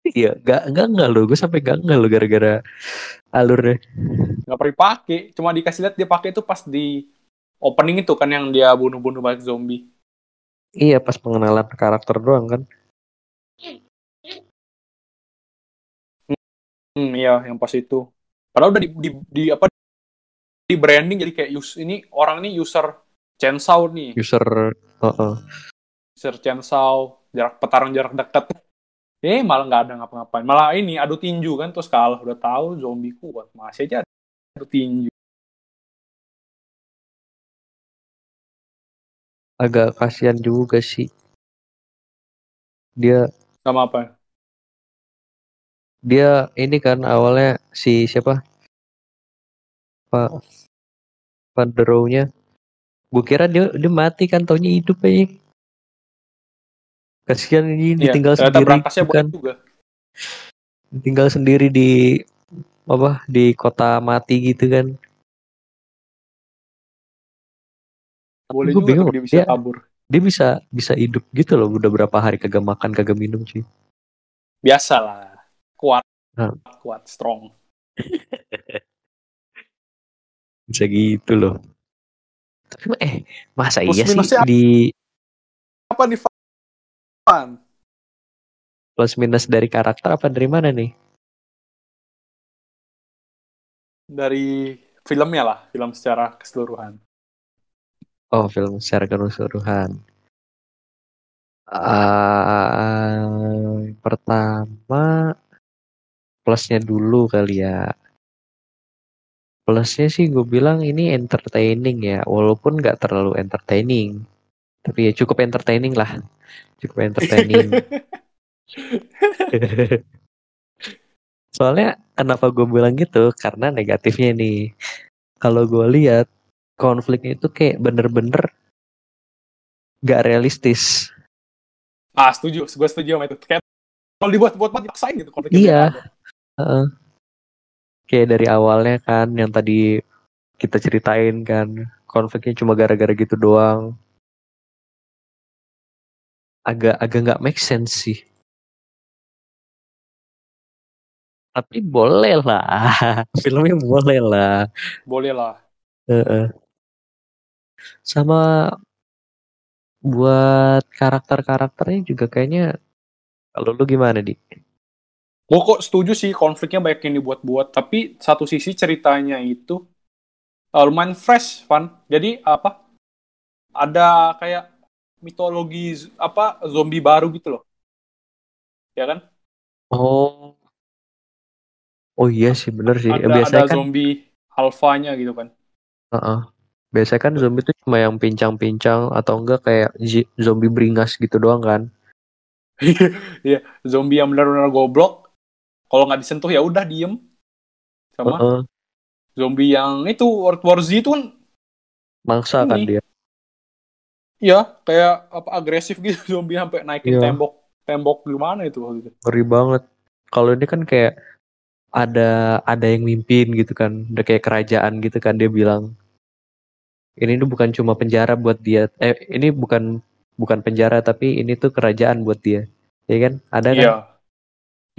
Speaker 1: Iya, gak enggak enggak lo, gue sampai gak enggak lo gara-gara alurnya.
Speaker 2: nggak pernah dipakai cuma dikasih lihat dia pakai itu pas di opening itu kan yang dia bunuh-bunuh banyak zombie
Speaker 1: Iya pas pengenalan karakter doang kan.
Speaker 2: hmm iya yang pas itu padahal udah di, di, di apa di branding jadi kayak use ini orang ini user Chainsaw nih
Speaker 1: User, Heeh.
Speaker 2: user Chainsaw jarak petarung jarak dekat eh malah nggak ada ngapa-ngapain malah ini adu tinju kan terus kalah udah tahu zombie kuat masih aja adu tinju
Speaker 1: agak kasihan juga sih. Dia
Speaker 2: sama apa
Speaker 1: dia ini kan awalnya si siapa? Pak Van der Rohe-nya. Gue kira dia dia mati kan taunya hidup aja. Kasihan ini
Speaker 2: Iya,
Speaker 1: ditinggal sendiri kan.
Speaker 2: juga
Speaker 1: Tinggal sendiri di apa di kota mati gitu kan.
Speaker 2: boleh
Speaker 1: Gue
Speaker 2: juga
Speaker 1: bingung,
Speaker 2: dia bisa
Speaker 1: dia-
Speaker 2: kabur
Speaker 1: Dia bisa bisa hidup gitu loh udah berapa hari kagak makan kagak minum cuy.
Speaker 2: biasa lah kuat
Speaker 1: Nah.
Speaker 2: kuat strong
Speaker 1: Bisa gitu loh. Tapi eh masa
Speaker 2: Plus
Speaker 1: iya sih di
Speaker 2: apa nih?
Speaker 1: Plus minus dari karakter apa dari mana nih?
Speaker 2: dari filmnya lah film secara keseluruhan
Speaker 1: Oh, film secara keseluruhan. Ah, pertama plusnya dulu kali ya. Plusnya sih gue bilang ini entertaining ya, walaupun nggak terlalu entertaining. Tapi ya cukup entertaining lah. Cukup entertaining. Soalnya kenapa gue bilang gitu? Karena negatifnya nih. Kalau gue lihat konfliknya itu kayak bener-bener gak realistis.
Speaker 2: ah setuju gue setuju sama itu kayak kalau dibuat buat buat dipaksain gitu konfliknya
Speaker 1: Iya. Heeh. Kayak dari awalnya kan yang tadi kita ceritain kan konfliknya cuma gara-gara gitu doang. Agak agak nggak make sense sih. Tapi boleh lah, filmnya boleh lah.
Speaker 2: boleh lah
Speaker 1: Heeh. Sama buat karakter-karakternya juga kayaknya kalau lu gimana di?
Speaker 2: gue kok setuju sih konfliknya banyak yang dibuat-buat tapi satu sisi ceritanya itu uh, lumayan fresh Van jadi apa ada kayak mitologi apa zombie baru gitu loh ya kan
Speaker 1: Oh. Oh iya sih bener sih.
Speaker 2: ada
Speaker 1: Biasanya
Speaker 2: ada
Speaker 1: kan
Speaker 2: zombie alfanya gitu kan
Speaker 1: Heeh. Biasanya kan zombie itu cuma yang pincang-pincang atau enggak kayak zombie beringas gitu doang kan.
Speaker 2: Iya, zombie yang benar-benar goblok. Kalau nggak disentuh ya udah diem. Sama
Speaker 1: Heeh.
Speaker 2: zombie yang itu World War Z itu kan,
Speaker 1: Mangsa kan dia.
Speaker 2: Ya kayak apa agresif gitu zombie sampai naikin
Speaker 1: Iya.
Speaker 2: tembok tembok gimana itu waktu itu.
Speaker 1: Ngeri banget. Kalau ini kan kayak ada ada yang mimpin gitu kan. Udah kayak kerajaan gitu kan dia bilang. Ini tuh bukan cuma penjara buat dia. Eh ini bukan bukan penjara tapi ini tuh kerajaan buat dia. Ya kan? Ada kan?
Speaker 2: Iya,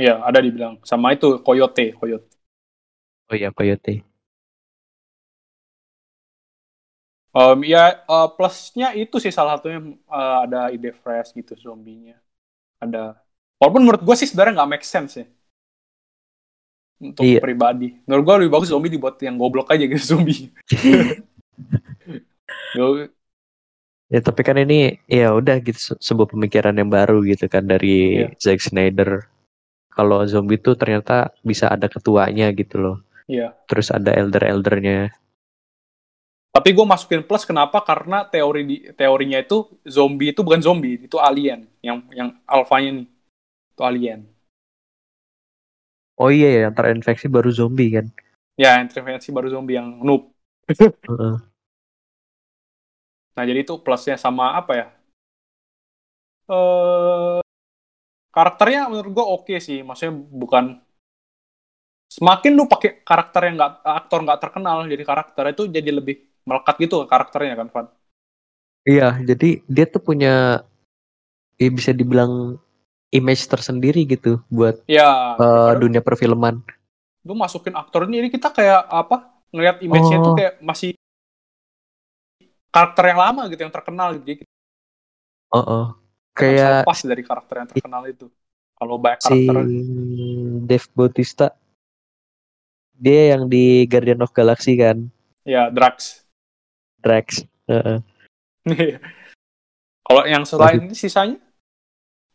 Speaker 2: iya ada dibilang sama itu Coyote, Coyote.
Speaker 1: Oh iya Coyote.
Speaker 2: Em, ya eh, plusnya itu sih salah satunya eh, ada ide fresh gitu zombinya. Ada. Walaupun menurut gue sih sebenarnya nggak make sense ya. Untuk
Speaker 1: Iya.
Speaker 2: pribadi. Menurut gue lebih bagus zombie dibuat yang goblok aja gitu zombie.
Speaker 1: Ya tapi kan ini ya udah gitu se- sebuah pemikiran yang baru gitu kan dari
Speaker 2: Iya.
Speaker 1: Zack Snyder. Kalau zombie tuh ternyata bisa ada ketuanya gitu loh.
Speaker 2: Iya.
Speaker 1: Terus ada elder-eldernya.
Speaker 2: Tapi gue masukin plus kenapa? Karena teori di teorinya itu zombie itu bukan zombie, itu alien. Yang yang alfanya nih. Itu alien.
Speaker 1: Oh iya ya, yang terinfeksi baru zombie kan.
Speaker 2: Ya, intervensi baru zombie yang noob. Nah, jadi itu plusnya sama apa ya? Eh karakternya menurut gue oke sih maksudnya bukan semakin lu pakai karakter yang nggak aktor nggak terkenal jadi karakter itu jadi lebih melekat gitu karakternya kan Van
Speaker 1: Iya, jadi dia tuh punya ya bisa dibilang image tersendiri gitu buat
Speaker 2: ya daripada
Speaker 1: dunia perfilman.
Speaker 2: lu masukin aktor ini jadi kita kayak apa ngelihat image-nya
Speaker 1: Oh.
Speaker 2: kayak masih karakter yang lama gitu yang terkenal gitu
Speaker 1: Oh, oh. Kayak
Speaker 2: lepas dari karakter yang terkenal itu kalau banyak
Speaker 1: si
Speaker 2: karakter
Speaker 1: Dave Bautista dia yang di Guardian of Galaxy kan,
Speaker 2: ya Drax
Speaker 1: Drax.
Speaker 2: Kalau yang selain ini sisanya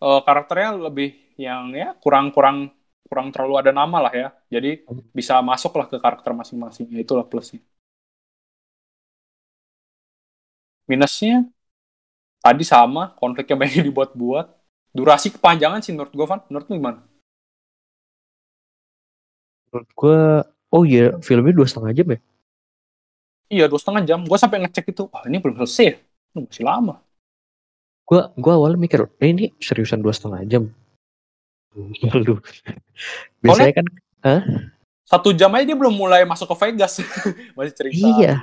Speaker 2: eh, karakternya lebih yang ya kurang-kurang kurang terlalu ada nama lah ya. Jadi bisa masuk lah ke karakter masing-masing ya itulah plusnya. Minusnya tadi sama konfliknya banyak dibuat-buat. Durasi kepanjangan sih menurut gue Van. Menurut lu gimana?
Speaker 1: Menurut gua, oh iya filmnya dua setengah jam ya.
Speaker 2: Iya dua setengah jam gue sampai ngecek itu wah ini belum selesai ya? Ini masih lama
Speaker 1: Gua gua awalnya mikir, eh, ini seriusan dua setengah jam. Lalu biasanya kan
Speaker 2: satu jam aja dia belum mulai masuk ke Vegas masih cerita
Speaker 1: Iya.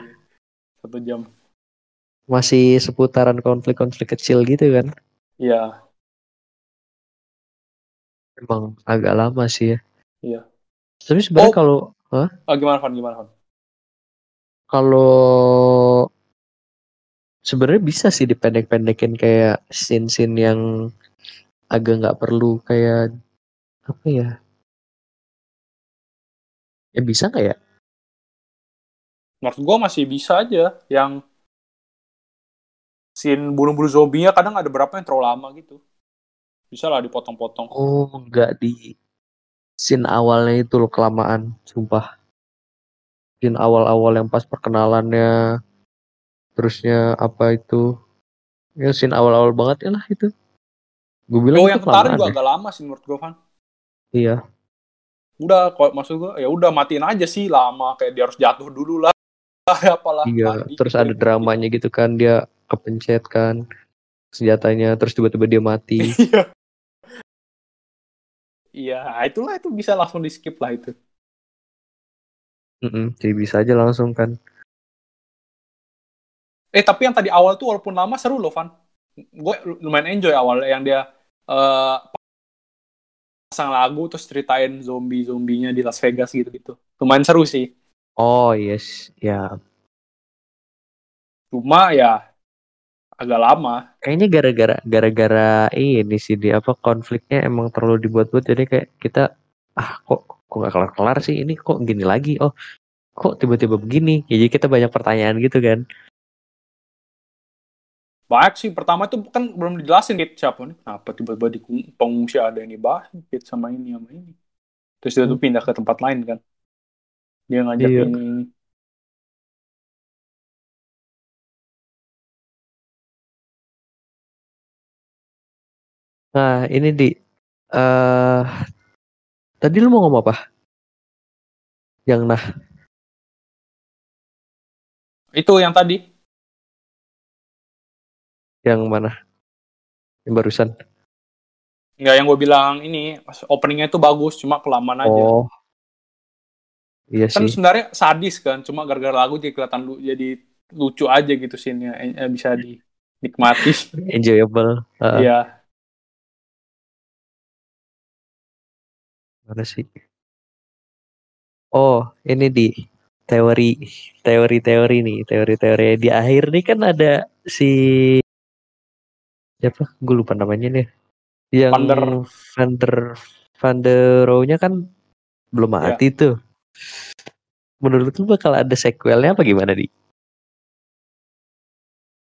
Speaker 2: satu jam
Speaker 1: masih seputaran konflik-konflik kecil gitu kan.
Speaker 2: iya
Speaker 1: Emang agak lama sih ya.
Speaker 2: Iya.
Speaker 1: Tapi sebenarnya
Speaker 2: Oh.
Speaker 1: kalau
Speaker 2: Ah, gimana Van gimana Van
Speaker 1: kalau sebenarnya bisa sih dipendek-pendekin kayak scene-scene yang agak nggak perlu kayak apa ya? Ya bisa nggak ya?
Speaker 2: menurut gue masih bisa aja yang scene bunuh-bunuh zombinya kadang ada berapa yang terlalu lama gitu bisa lah dipotong-potong
Speaker 1: Oh, nggak di scene awalnya itu loh kelamaan, sumpah. Scene awal-awal yang pas perkenalannya, terusnya apa itu? Ya scene awal-awal banget ya lah itu. Gue bilang
Speaker 2: oh yang kemarin
Speaker 1: ya.
Speaker 2: agak lama sih menurut gue Van
Speaker 1: Iya.
Speaker 2: udah kok maksud gue ya udah matiin aja sih lama kayak dia harus jatuh dulu lah apalah
Speaker 1: Iya,
Speaker 2: mandi,
Speaker 1: terus
Speaker 2: gitu,
Speaker 1: ada
Speaker 2: gitu.
Speaker 1: dramanya gitu kan dia kepencet kan senjatanya terus tiba-tiba dia mati.
Speaker 2: iya iya itulah itu bisa langsung di skip lah itu
Speaker 1: Mm-mm, jadi bisa aja langsung kan.
Speaker 2: eh tapi yang tadi awal tuh walaupun lama seru loh Van. Gue lumayan enjoy awal yang dia eh pasang lagu terus ceritain zombie zombinya di Las Vegas gitu gitu. Lumayan seru sih.
Speaker 1: Oh yes, ya.
Speaker 2: Cuma ya agak lama.
Speaker 1: Kayaknya gara-gara gara-gara ini sih di apa konfliknya emang terlalu dibuat-buat. Jadi kayak kita ah kok kok nggak kelar-kelar sih? Ini kok gini lagi? Oh kok tiba-tiba begini? Ya, jadi kita banyak pertanyaan gitu kan.
Speaker 2: Banyak sih. Pertama tuh kan belum dijelasin gitu siapa nih? Kenapa tiba-tiba di pengungsi ada yang dibahas gitu sama ini sama ini? Terus dia tuh pindah ke tempat lain kan? Dia ngajak
Speaker 1: Iya.
Speaker 2: ini,
Speaker 1: nah ini di eh tadi lu mau ngomong apa? Yang nah.
Speaker 2: Itu yang tadi.
Speaker 1: Yang mana? Yang barusan?
Speaker 2: Nggak yang gue bilang ini openingnya itu bagus cuma kelamaan aja.
Speaker 1: Oh. Iya
Speaker 2: kan
Speaker 1: sih.
Speaker 2: sebenarnya sadis kan cuma gara-gara lagu jadi kelihatan lu jadi lucu aja gitu scene-nya Eh, bisa dinikmati
Speaker 1: enjoyable Heeh,
Speaker 2: iya
Speaker 1: mana sih? Oh ini di teori teori-teori nih teori-teori di akhir nih kan ada si siapa? Gue lupa namanya nih. Yang
Speaker 2: Van der-
Speaker 1: Van der Van der Rohe-nya kan belum
Speaker 2: Iya.
Speaker 1: mati tuh. Menurut lu bakal ada sequelnya apa gimana di?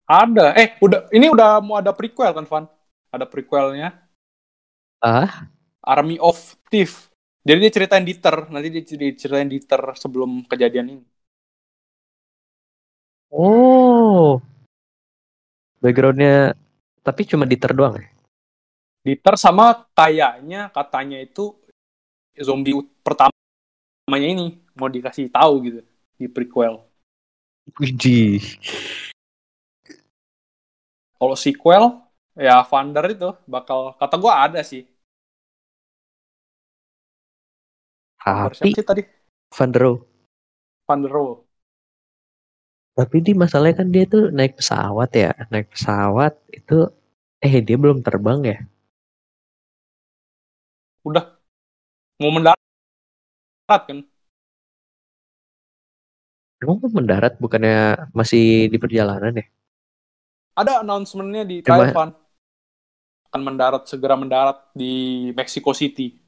Speaker 2: Ada. Eh udah ini udah mau ada prequel kan Van? Ada prequelnya.
Speaker 1: Ah
Speaker 2: Army of Thief. Jadi dia ceritain Dieter, nanti dia cer- ceritain Dieter sebelum kejadian ini.
Speaker 1: oh backgroundnya tapi cuma diter doang ya
Speaker 2: Dieter sama kayaknya katanya itu zombie pertamanya ini mau dikasih tahu gitu di prequel.
Speaker 1: Widih.
Speaker 2: Kalau sequel ya Vander itu bakal kata gua ada sih.
Speaker 1: Tapi
Speaker 2: tadi?
Speaker 1: Van der Rohe.
Speaker 2: Van der Rohe.
Speaker 1: Tapi di masalahnya kan dia tuh naik pesawat ya. Naik pesawat itu eh dia belum terbang ya.
Speaker 2: Udah mau mendarat kan?
Speaker 1: Emang mau mendarat bukannya masih di perjalanan ya?
Speaker 2: Ada announcement-nya di Van. akan mendarat segera mendarat di Mexico City.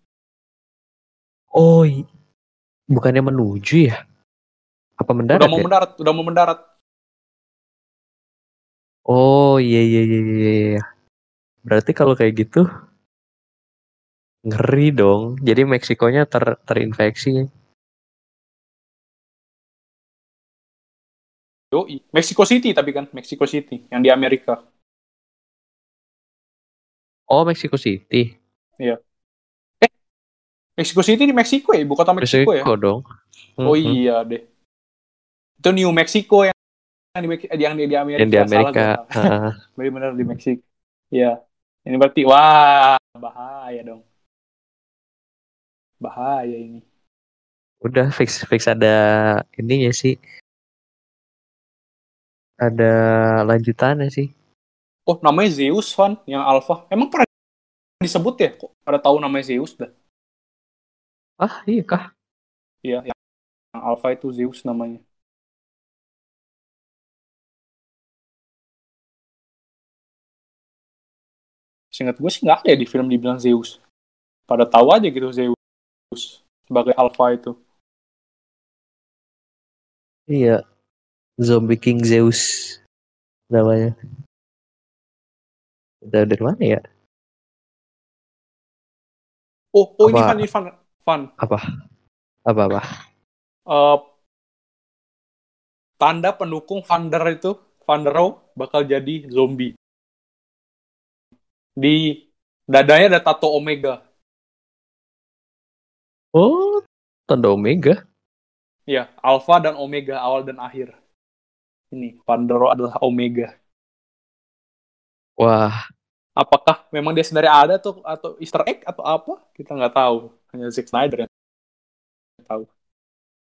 Speaker 1: Oh, bukannya menuju ya? Apa mendarat
Speaker 2: udah mau
Speaker 1: ya?
Speaker 2: mendarat, udah mau mendarat.
Speaker 1: Oh iya iya iya iya. iya. Berarti kalau kayak gitu ngeri dong. Jadi Meksikonya ter terinfeksi.
Speaker 2: Yoi. Mexico City tapi kan, Mexico City yang di Amerika.
Speaker 1: Oh Meksiko City.
Speaker 2: Mexico City di Meksiko ya, ibu kota Meksiko ya.
Speaker 1: Meksiko dong.
Speaker 2: Oh
Speaker 1: Mhm.
Speaker 2: iya deh. Itu New Mexico yang yang di, yang di, di Amerika.
Speaker 1: Yang di Amerika. Heeh.
Speaker 2: Benar-benar di Meksiko. Iya. Ini berarti wah bahaya dong. Bahaya ini.
Speaker 1: Udah fix fix ada ininya sih. Ada lanjutannya sih.
Speaker 2: Oh namanya Zeus Van yang Alpha. Emang pernah disebut ya? Kok pada tahu namanya Zeus dah?
Speaker 1: Ah iya kah?
Speaker 2: Iya. Yang yang Alpha itu Zeus namanya. Seingat gue sih nggak ada ya di film dibilang Zeus. Pada tahu aja gitu Zeus sebagai Alpha itu.
Speaker 1: Iya. Zombie King Zeus namanya. Udah dari mana ya?
Speaker 2: Oh, oh ini
Speaker 1: Apa?
Speaker 2: Ini Van, Van.
Speaker 1: Apa? Apa apa?
Speaker 2: Eh, tanda pendukung Vander itu, Van der Rohe bakal jadi zombie. Di dadanya ada tato Omega.
Speaker 1: Oh, tanda Omega.
Speaker 2: Ya, Alpha dan Omega, awal dan akhir. Ini, Van der Rohe adalah Omega.
Speaker 1: Wah,
Speaker 2: Apakah memang dia sebenarnya ada tuh atau Easter egg atau apa? Kita nggak tahu. Hanya Zack Snyder yang tahu.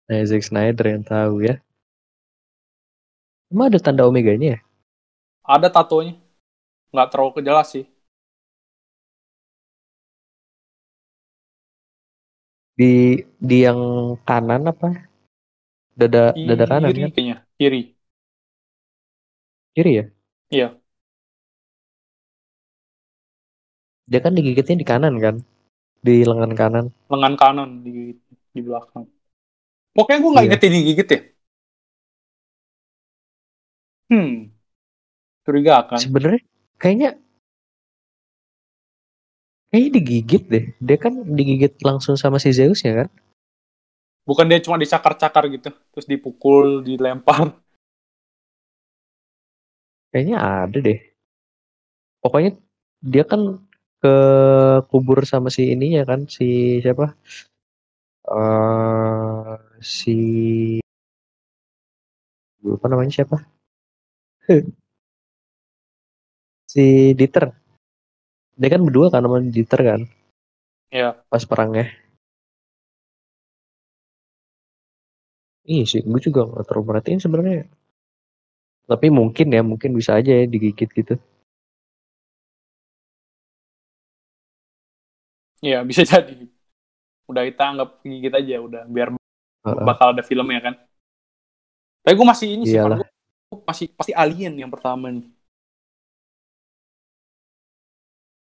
Speaker 1: nah, Zack Snyder yang tahu ya. Emang ada tanda Omeganya ya?
Speaker 2: Ada tatonya. Nggak terlalu kejelas sih.
Speaker 1: Di di yang kanan apa? Dada dada kanan
Speaker 2: Kiri
Speaker 1: kan?
Speaker 2: kayaknya. Kiri.
Speaker 1: Kiri ya?
Speaker 2: Iya.
Speaker 1: Dia kan digigitnya di kanan kan? Di lengan kanan.
Speaker 2: Lengan kanan di, di belakang. Pokoknya gue nggak
Speaker 1: Iya.
Speaker 2: inget dia digigit ya. Hmm. Curigakan.
Speaker 1: Sebenarnya kayaknya kayaknya digigit deh. Dia kan digigit langsung sama si Zeus ya kan?
Speaker 2: Bukan dia cuma dicakar-cakar gitu. Terus dipukul, dilempar.
Speaker 1: Kayaknya ada deh. Pokoknya dia kan ke kubur sama si ininya kan si siapa? eh si lupa namanya siapa? si Dieter. Dia kan berdua kan sama Dieter kan
Speaker 2: Ya.
Speaker 1: pas perangnya. Iya sih, gue juga gak terlalu perhatiin sebenarnya. Tapi mungkin ya, mungkin bisa aja ya digigit gitu.
Speaker 2: Iya, bisa jadi. Udah kita anggap gigit aja udah. Biar
Speaker 1: Heeh.
Speaker 2: bakal ada filmnya kan. Tapi gue masih ini sih.
Speaker 1: Iyalah.
Speaker 2: Van. Gua masih pasti Alien yang pertama nih.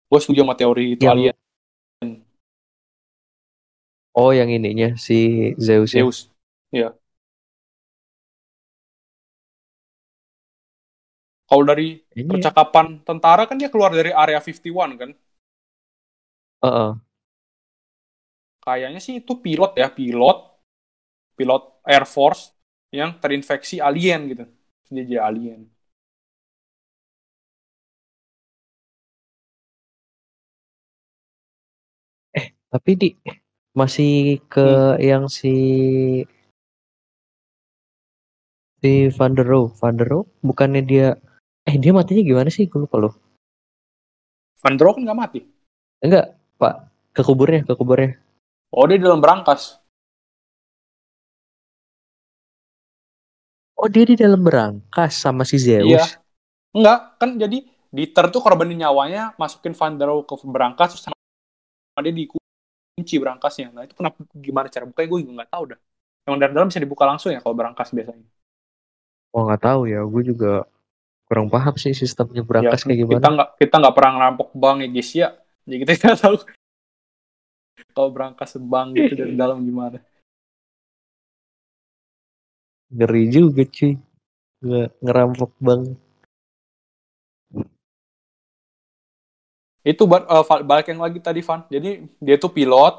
Speaker 2: Gue setuju sama teori itu
Speaker 1: Yang-
Speaker 2: Alien.
Speaker 1: Oh, yang ininya si Zeus ya.
Speaker 2: Zeus. Iya. Kalau dari
Speaker 1: Kayaknya-
Speaker 2: percakapan tentara kan dia keluar dari area 51 kan.
Speaker 1: Heeh.
Speaker 2: Kayaknya sih itu pilot ya, pilot. Pilot Air Force yang terinfeksi alien gitu. Jadi alien.
Speaker 1: Tapi di masih ke yang si si Van der Rohe. Van der Rohe bukannya dia eh dia matinya gimana sih? Gue lupa loh.
Speaker 2: Van der Rohe kan nggak mati.
Speaker 1: Enggak, Pak. Ke kuburnya, ke kuburnya.
Speaker 2: Oh, dia di dalam berangkas.
Speaker 1: Oh, dia di dalam berangkas sama si Zeus.
Speaker 2: Iya. Enggak, kan jadi Dieter tuh korbanin nyawanya masukin Van der ke berangkas terus sama dia dikunci berangkasnya. Nah, itu kenapa gimana cara bukanya gue juga nggak tahu dah. Emang dari dalam bisa dibuka langsung ya kalau berangkas biasanya.
Speaker 1: Oh, nggak tahu ya. Gue juga kurang paham sih sistemnya berangkas
Speaker 2: ya,
Speaker 1: kayak gimana.
Speaker 2: Kita nggak kita nggak pernah ngerampok bank ya guys ya. Jadi kita tahu kalau berangkas bank gitu dari dalam gimana.
Speaker 1: Ngeri juga cuy. Nge- ngerampok bang.
Speaker 2: Itu ba- eh, Val- balik yang lagi tadi Van. Jadi dia tuh pilot,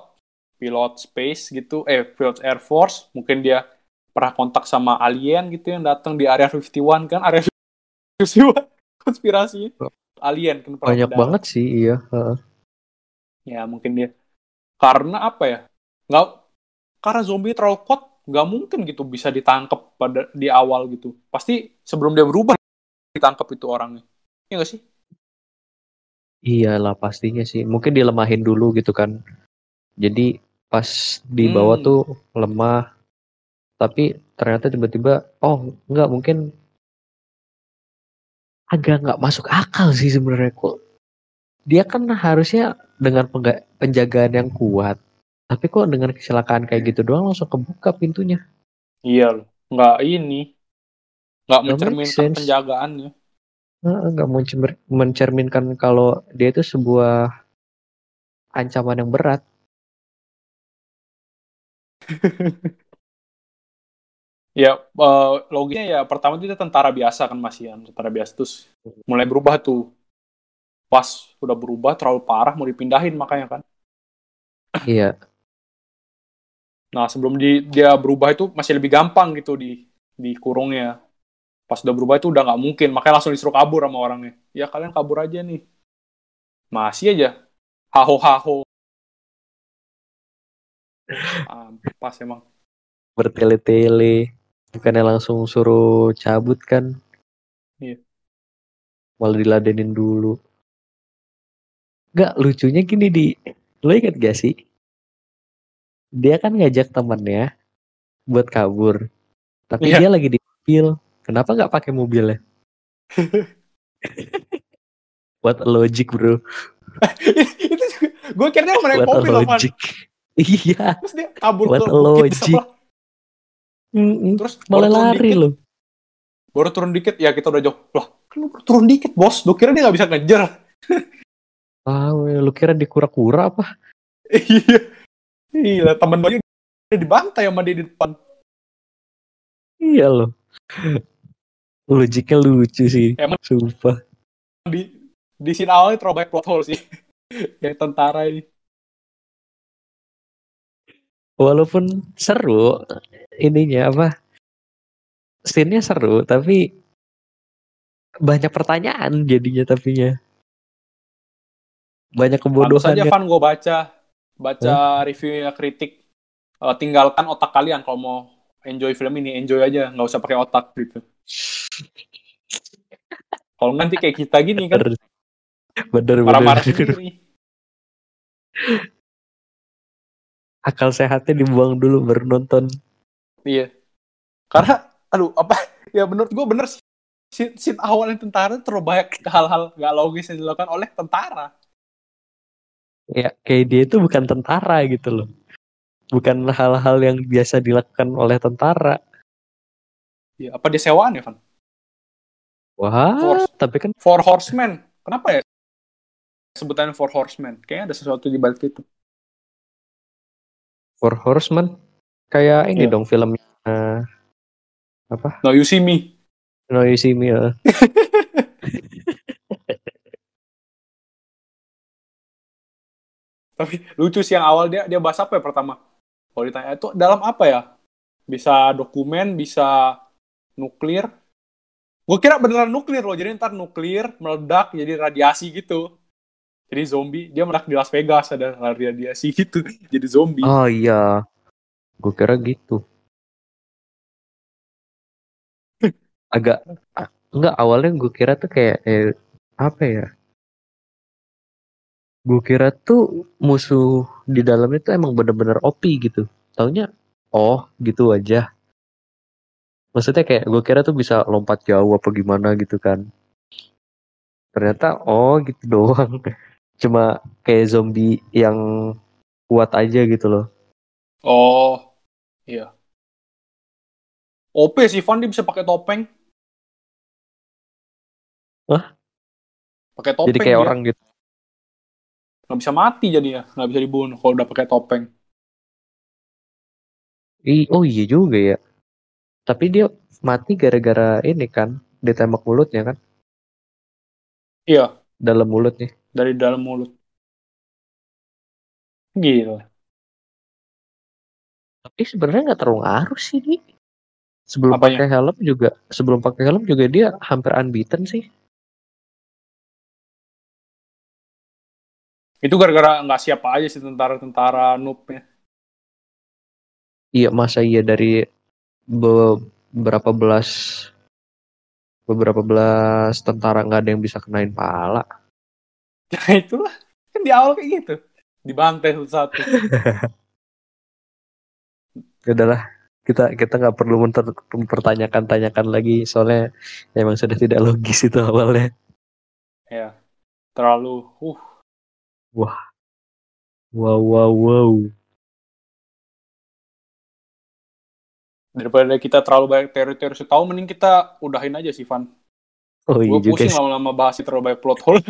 Speaker 2: pilot space gitu, eh pilot Air Force. Mungkin dia pernah kontak sama alien gitu yang datang di area 51 kan, area 51 konspirasi. Alien kan
Speaker 1: Banyak
Speaker 2: mendarat.
Speaker 1: banget sih iya. Heeh.
Speaker 2: Ya mungkin dia karena apa ya? Nggak karena zombie terlalu kuat, nggak mungkin gitu bisa ditangkap pada di awal gitu. Pasti sebelum dia berubah ditangkap itu orangnya. Iya nggak sih?
Speaker 1: Iyalah pastinya sih. Mungkin dilemahin dulu gitu kan. Jadi pas di bawah
Speaker 2: Hmm.
Speaker 1: tuh lemah. Tapi ternyata tiba-tiba oh nggak mungkin agak nggak masuk akal sih sebenarnya kok. Dia kan harusnya dengan penjagaan yang kuat. Tapi kok dengan kecelakaan kayak gitu doang langsung kebuka pintunya.
Speaker 2: Iya loh. Nggak ini. Nggak mencerminkan penjagaannya.
Speaker 1: Nggak mencer- mencerminkan kalau dia itu sebuah ancaman yang berat.
Speaker 2: Ya, eh, logisnya ya pertama itu tentara biasa kan masih tentara biasa terus mulai berubah tuh. Pas udah berubah terlalu parah mau dipindahin makanya kan.
Speaker 1: Iya,
Speaker 2: Nah, sebelum di, dia berubah itu masih lebih gampang gitu di dikurungnya. Pas udah berubah itu udah nggak mungkin, makanya langsung disuruh kabur sama orangnya. Ya kalian kabur aja nih. Masih aja. Haho haho. Pas emang.
Speaker 1: bertele-tele. Bukannya langsung suruh cabut kan.
Speaker 2: Iya.
Speaker 1: Malah diladenin dulu. Gak lucunya gini di lo inget gak sih? Dia kan ngajak temennya buat kabur. Tapi
Speaker 2: Iya.
Speaker 1: dia lagi di mobil. Kenapa nggak pakai mobilnya? What a logic bro.
Speaker 2: itu juga, gue kira dia mau naik mobil
Speaker 1: logic. Iya.
Speaker 2: Terus dia kabur
Speaker 1: What
Speaker 2: ke
Speaker 1: a logic. Mm-mm.
Speaker 2: Terus
Speaker 1: Malah lari
Speaker 2: dikit,
Speaker 1: loh.
Speaker 2: baru turun dikit, ya kita udah jauh. Lah, kan lu baru turun dikit bos. Lu kira dia nggak bisa ngejar?
Speaker 1: Ah, lu kira dikura-kura apa?
Speaker 2: Iya. Iya, temen banyak dia dibantai sama dia di depan.
Speaker 1: Iya loh. Logiknya lucu sih.
Speaker 2: Emang-
Speaker 1: Sumpah.
Speaker 2: Di di scene awalnya terlalu banyak plot hole sih. Yang tentara ini.
Speaker 1: Walaupun seru ininya apa? Scene-nya seru tapi banyak pertanyaan jadinya tapinya. Banyak kebodohan
Speaker 2: aja
Speaker 1: yang-
Speaker 2: Van gue baca baca reviewnya kritik Eh, tinggalkan otak kalian kalau mau enjoy film ini enjoy aja nggak usah pakai otak gitu. Kalau nanti kayak kita gini kan.
Speaker 1: Bener, bener,
Speaker 2: sendiri.
Speaker 1: Akal sehatnya dibuang dulu baru nonton.
Speaker 2: iya. Karena aduh apa? Ya menurut gue bener sih. Scene, scene awal yang tentara terlalu banyak hal-hal nggak logis yang dilakukan oleh tentara
Speaker 1: Ya kayak dia itu bukan tentara gitu loh. Bukan hal-hal yang biasa dilakukan oleh tentara.
Speaker 2: ya apa dia sewaan ya Van
Speaker 1: Wah,
Speaker 2: Force.
Speaker 1: tapi kan
Speaker 2: Four Horsemen kenapa ya sebutannya Four Horsemen kayaknya ada sesuatu di balik itu
Speaker 1: For Horseman kayak ini
Speaker 2: Iya.
Speaker 1: dong filmnya eh, apa?
Speaker 2: No You See Me
Speaker 1: No You See Me. eh.
Speaker 2: Tapi lucu sih yang awal dia dia bahas apa ya pertama? Kalau ditanya itu dalam apa ya? Bisa dokumen, bisa nuklir. Gue kira beneran nuklir loh, jadi ntar nuklir meledak jadi radiasi gitu. Jadi zombie, dia meledak di Las Vegas ada radiasi gitu, jadi zombie.
Speaker 1: Oh iya. Gue kira gitu. Agak a- enggak awalnya gue kira tuh kayak eh, apa ya? Gue kira tuh musuh di dalamnya tuh emang bener-bener OP gitu. Taunya oh gitu aja. Maksudnya kayak gue kira tuh bisa lompat jauh apa gimana gitu kan. Ternyata oh gitu doang. Cuma kayak zombie yang kuat aja gitu loh.
Speaker 2: Oh, iya. OP sih Van dia bisa pakai topeng.
Speaker 1: Hah?
Speaker 2: Pakai topeng.
Speaker 1: Jadi kayak
Speaker 2: dia.
Speaker 1: orang gitu.
Speaker 2: Nggak bisa mati jadinya, nggak bisa dibunuh kalau udah pakai topeng.
Speaker 1: Ih, oh iya juga ya. Tapi dia mati gara-gara ini kan ditembak mulutnya kan
Speaker 2: Iya,
Speaker 1: dalam mulutnya.
Speaker 2: dari dalam mulut. Gila.
Speaker 1: Tapi sebenarnya nggak terlalu ngaruh sih nih. Sebelum
Speaker 2: Apanya?
Speaker 1: pakai helm juga, sebelum pakai helm juga dia hampir unbeaten sih.
Speaker 2: Itu gara-gara nggak siapa aja sih tentara-tentara noobnya.
Speaker 1: Iya masa iya dari beberapa belas beberapa belas tentara nggak ada yang bisa kenain pala.
Speaker 2: Ya itulah. Kan di awal kayak gitu. Dibantai satu-satu.
Speaker 1: Ya udahlah kita kita nggak perlu memper- mempertanyakan-tanyakan lagi soalnya emang sudah tidak logis itu awalnya.
Speaker 2: ya. Terlalu, uh,
Speaker 1: Wow wow wow.
Speaker 2: daripada kita terlalu banyak teori-teori tahu mending kita udahin aja sih Van.
Speaker 1: Oh iya
Speaker 2: Gue pusing lama-lama bahas terlalu banyak plot hole.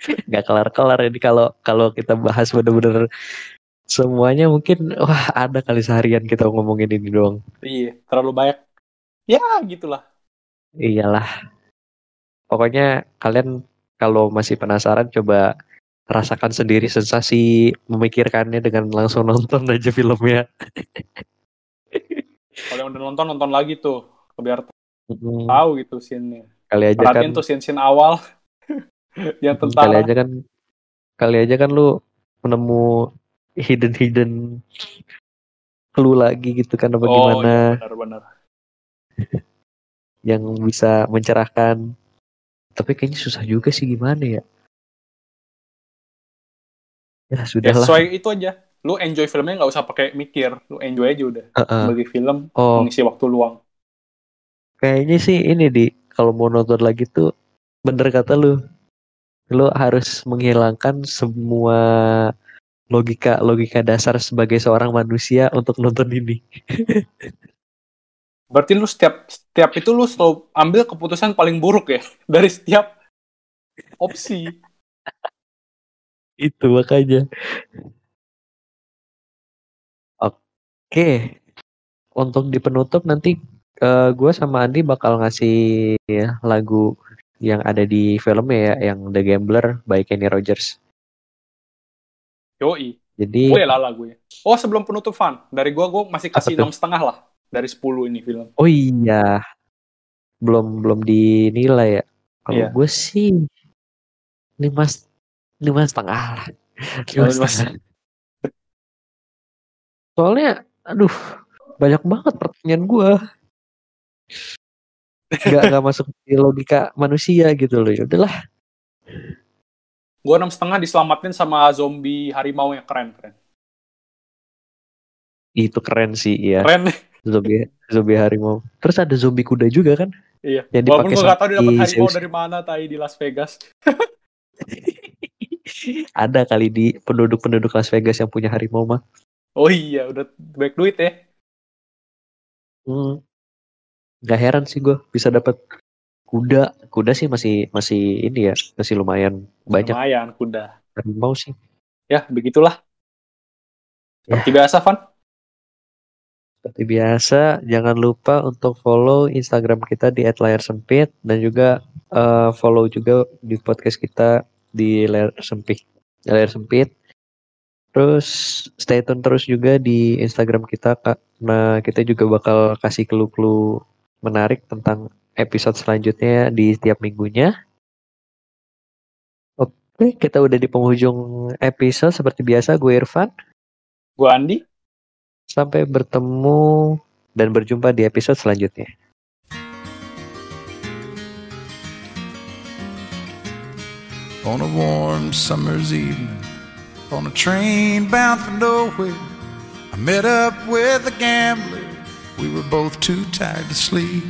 Speaker 1: nggak kelar-kelar ini kalau kalau kita bahas bener-bener semuanya mungkin wah ada kali seharian kita ngomongin ini doang.
Speaker 2: iya, terlalu banyak. Ya, gitulah.
Speaker 1: Iyalah. Pokoknya kalian kalau masih penasaran coba rasakan sendiri sensasi memikirkannya dengan langsung nonton aja filmnya.
Speaker 2: Kalau yang udah nonton nonton lagi tuh, biar tahu gitu scene-nya.
Speaker 1: Kali aja kan
Speaker 2: Perhatiin tuh scene-scene awal yang
Speaker 1: kali
Speaker 2: tentara.
Speaker 1: aja kan kali aja kan lu menemu hidden hidden clue lagi gitu kan apa
Speaker 2: Oh,
Speaker 1: gimana
Speaker 2: iya, benar-benar.
Speaker 1: yang bisa mencerahkan. Tapi kayaknya susah juga sih gimana ya. Ya
Speaker 2: Ya,
Speaker 1: sudahlah.
Speaker 2: sesuai itu aja. Lu enjoy filmnya nggak usah pakai mikir. Lu enjoy aja udah.
Speaker 1: Heeh.
Speaker 2: Bagi film,
Speaker 1: Oh,
Speaker 2: mengisi waktu luang.
Speaker 1: kayaknya sih ini di kalau mau nonton lagi tuh bener kata lu. Lu harus menghilangkan semua logika logika dasar sebagai seorang manusia untuk nonton ini.
Speaker 2: Berarti lu setiap setiap itu lu selalu ambil keputusan paling buruk ya dari setiap opsi.
Speaker 1: Itu makanya. Oke. Untuk di penutup nanti gue sama Andi bakal ngasih lagu yang ada di filmnya ya, yang The Gambler by Kenny Rogers.
Speaker 2: Yoi.
Speaker 1: Jadi
Speaker 2: Gue lala gue. Oh sebelum penutup Van, dari gua gue masih kasih enam setengah lah dari 10 ini film.
Speaker 1: Oh iya, belum belum dinilai ya. Kalau
Speaker 2: Iya.
Speaker 1: gue sih lima lima setengah lah. Lima
Speaker 2: lima
Speaker 1: setengah. Soalnya, aduh, banyak banget pertanyaan gue. Gak nggak masuk di logika manusia gitu loh. Ya udahlah.
Speaker 2: Gue enam setengah diselamatin sama zombie harimau yang keren keren.
Speaker 1: Itu keren sih ya.
Speaker 2: Keren.
Speaker 1: Zombie zombie harimau. Terus ada zombie kuda juga kan?
Speaker 2: iya.
Speaker 1: Yang
Speaker 2: Walaupun gue gak tahu dia dapat harimau dari mana tai di Las Vegas.
Speaker 1: ada kali di penduduk-penduduk Las Vegas yang punya harimau mah.
Speaker 2: Oh iya, udah baik duit ya.
Speaker 1: Hmm. Gak heran sih gue bisa dapat kuda. Kuda sih masih masih ini ya, masih lumayan banyak
Speaker 2: Lumayan kuda.
Speaker 1: harimau sih.
Speaker 2: Ya, begitulah.
Speaker 1: Ya.
Speaker 2: Seperti biasa, Van.
Speaker 1: Seperti biasa, jangan lupa untuk follow Instagram kita di @layar_sempit dan juga eh, follow juga di podcast kita di layar sempit. Layar sempit. Terus stay tune terus juga di Instagram kita karena kita juga bakal kasih clue-clue menarik tentang episode selanjutnya di setiap minggunya. Oke, kita udah di penghujung episode seperti biasa gue Irfan.
Speaker 2: Gue Andi.
Speaker 1: Sampai bertemu dan berjumpa di episode selanjutnya.
Speaker 3: On a warm summer's evening, on a train bound for nowhere, I met up with a gambler we were both too tired to sleep.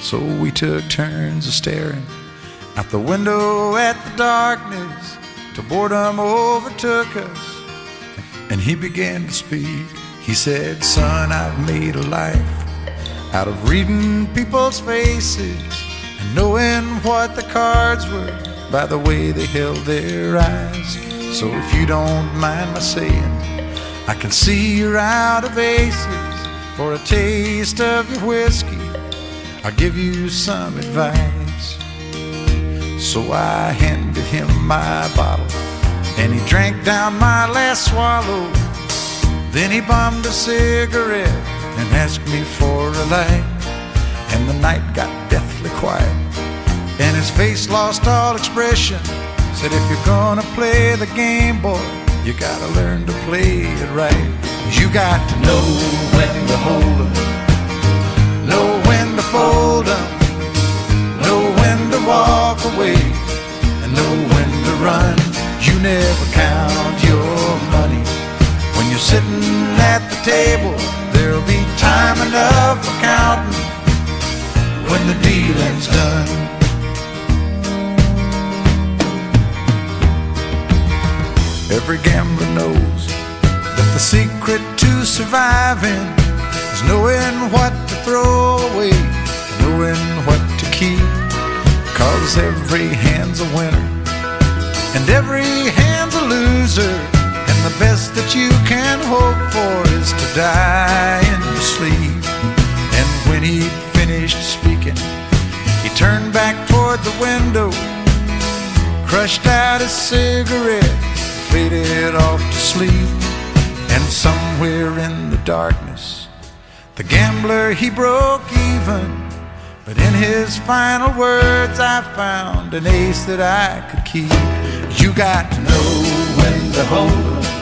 Speaker 3: So we took turns of staring out the window at the darkness till boredom overtook us. And he began to speak. He said, Son, I've made a life out of reading people's faces and knowing what the cards were by the way they held their eyes. So if you don't mind my saying, I can see you're out of aces for a taste of your whiskey. I'll give you some advice. So I handed him my bottle, and he drank down my last swallow. Then he bummed a cigarette and asked me for a light. And the night got deathly quiet, and his face lost all expression. Said, If you're gonna play the game, boy, you gotta learn to play it right. You got to know when to hold 'em, know when to fold 'em, know when to walk away, and know when to run. You never count your money you're sitting at the table. There'll be time enough for counting when the dealing's done. Every gambler knows that the secret to surviving is knowing what to throw away, knowing what to keep. Cause every hand's a winner and every hand's a loser. Best that you can hope for is to die in your sleep. And when he finished speaking, he turned back toward the window, crushed out a cigarette, faded off to sleep. And somewhere in the darkness, the gambler he broke even. But in his final words, I found an ace that I could keep. You got to know when to hold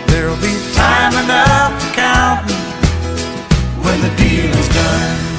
Speaker 3: There'll be time enough for counting when the deal is done.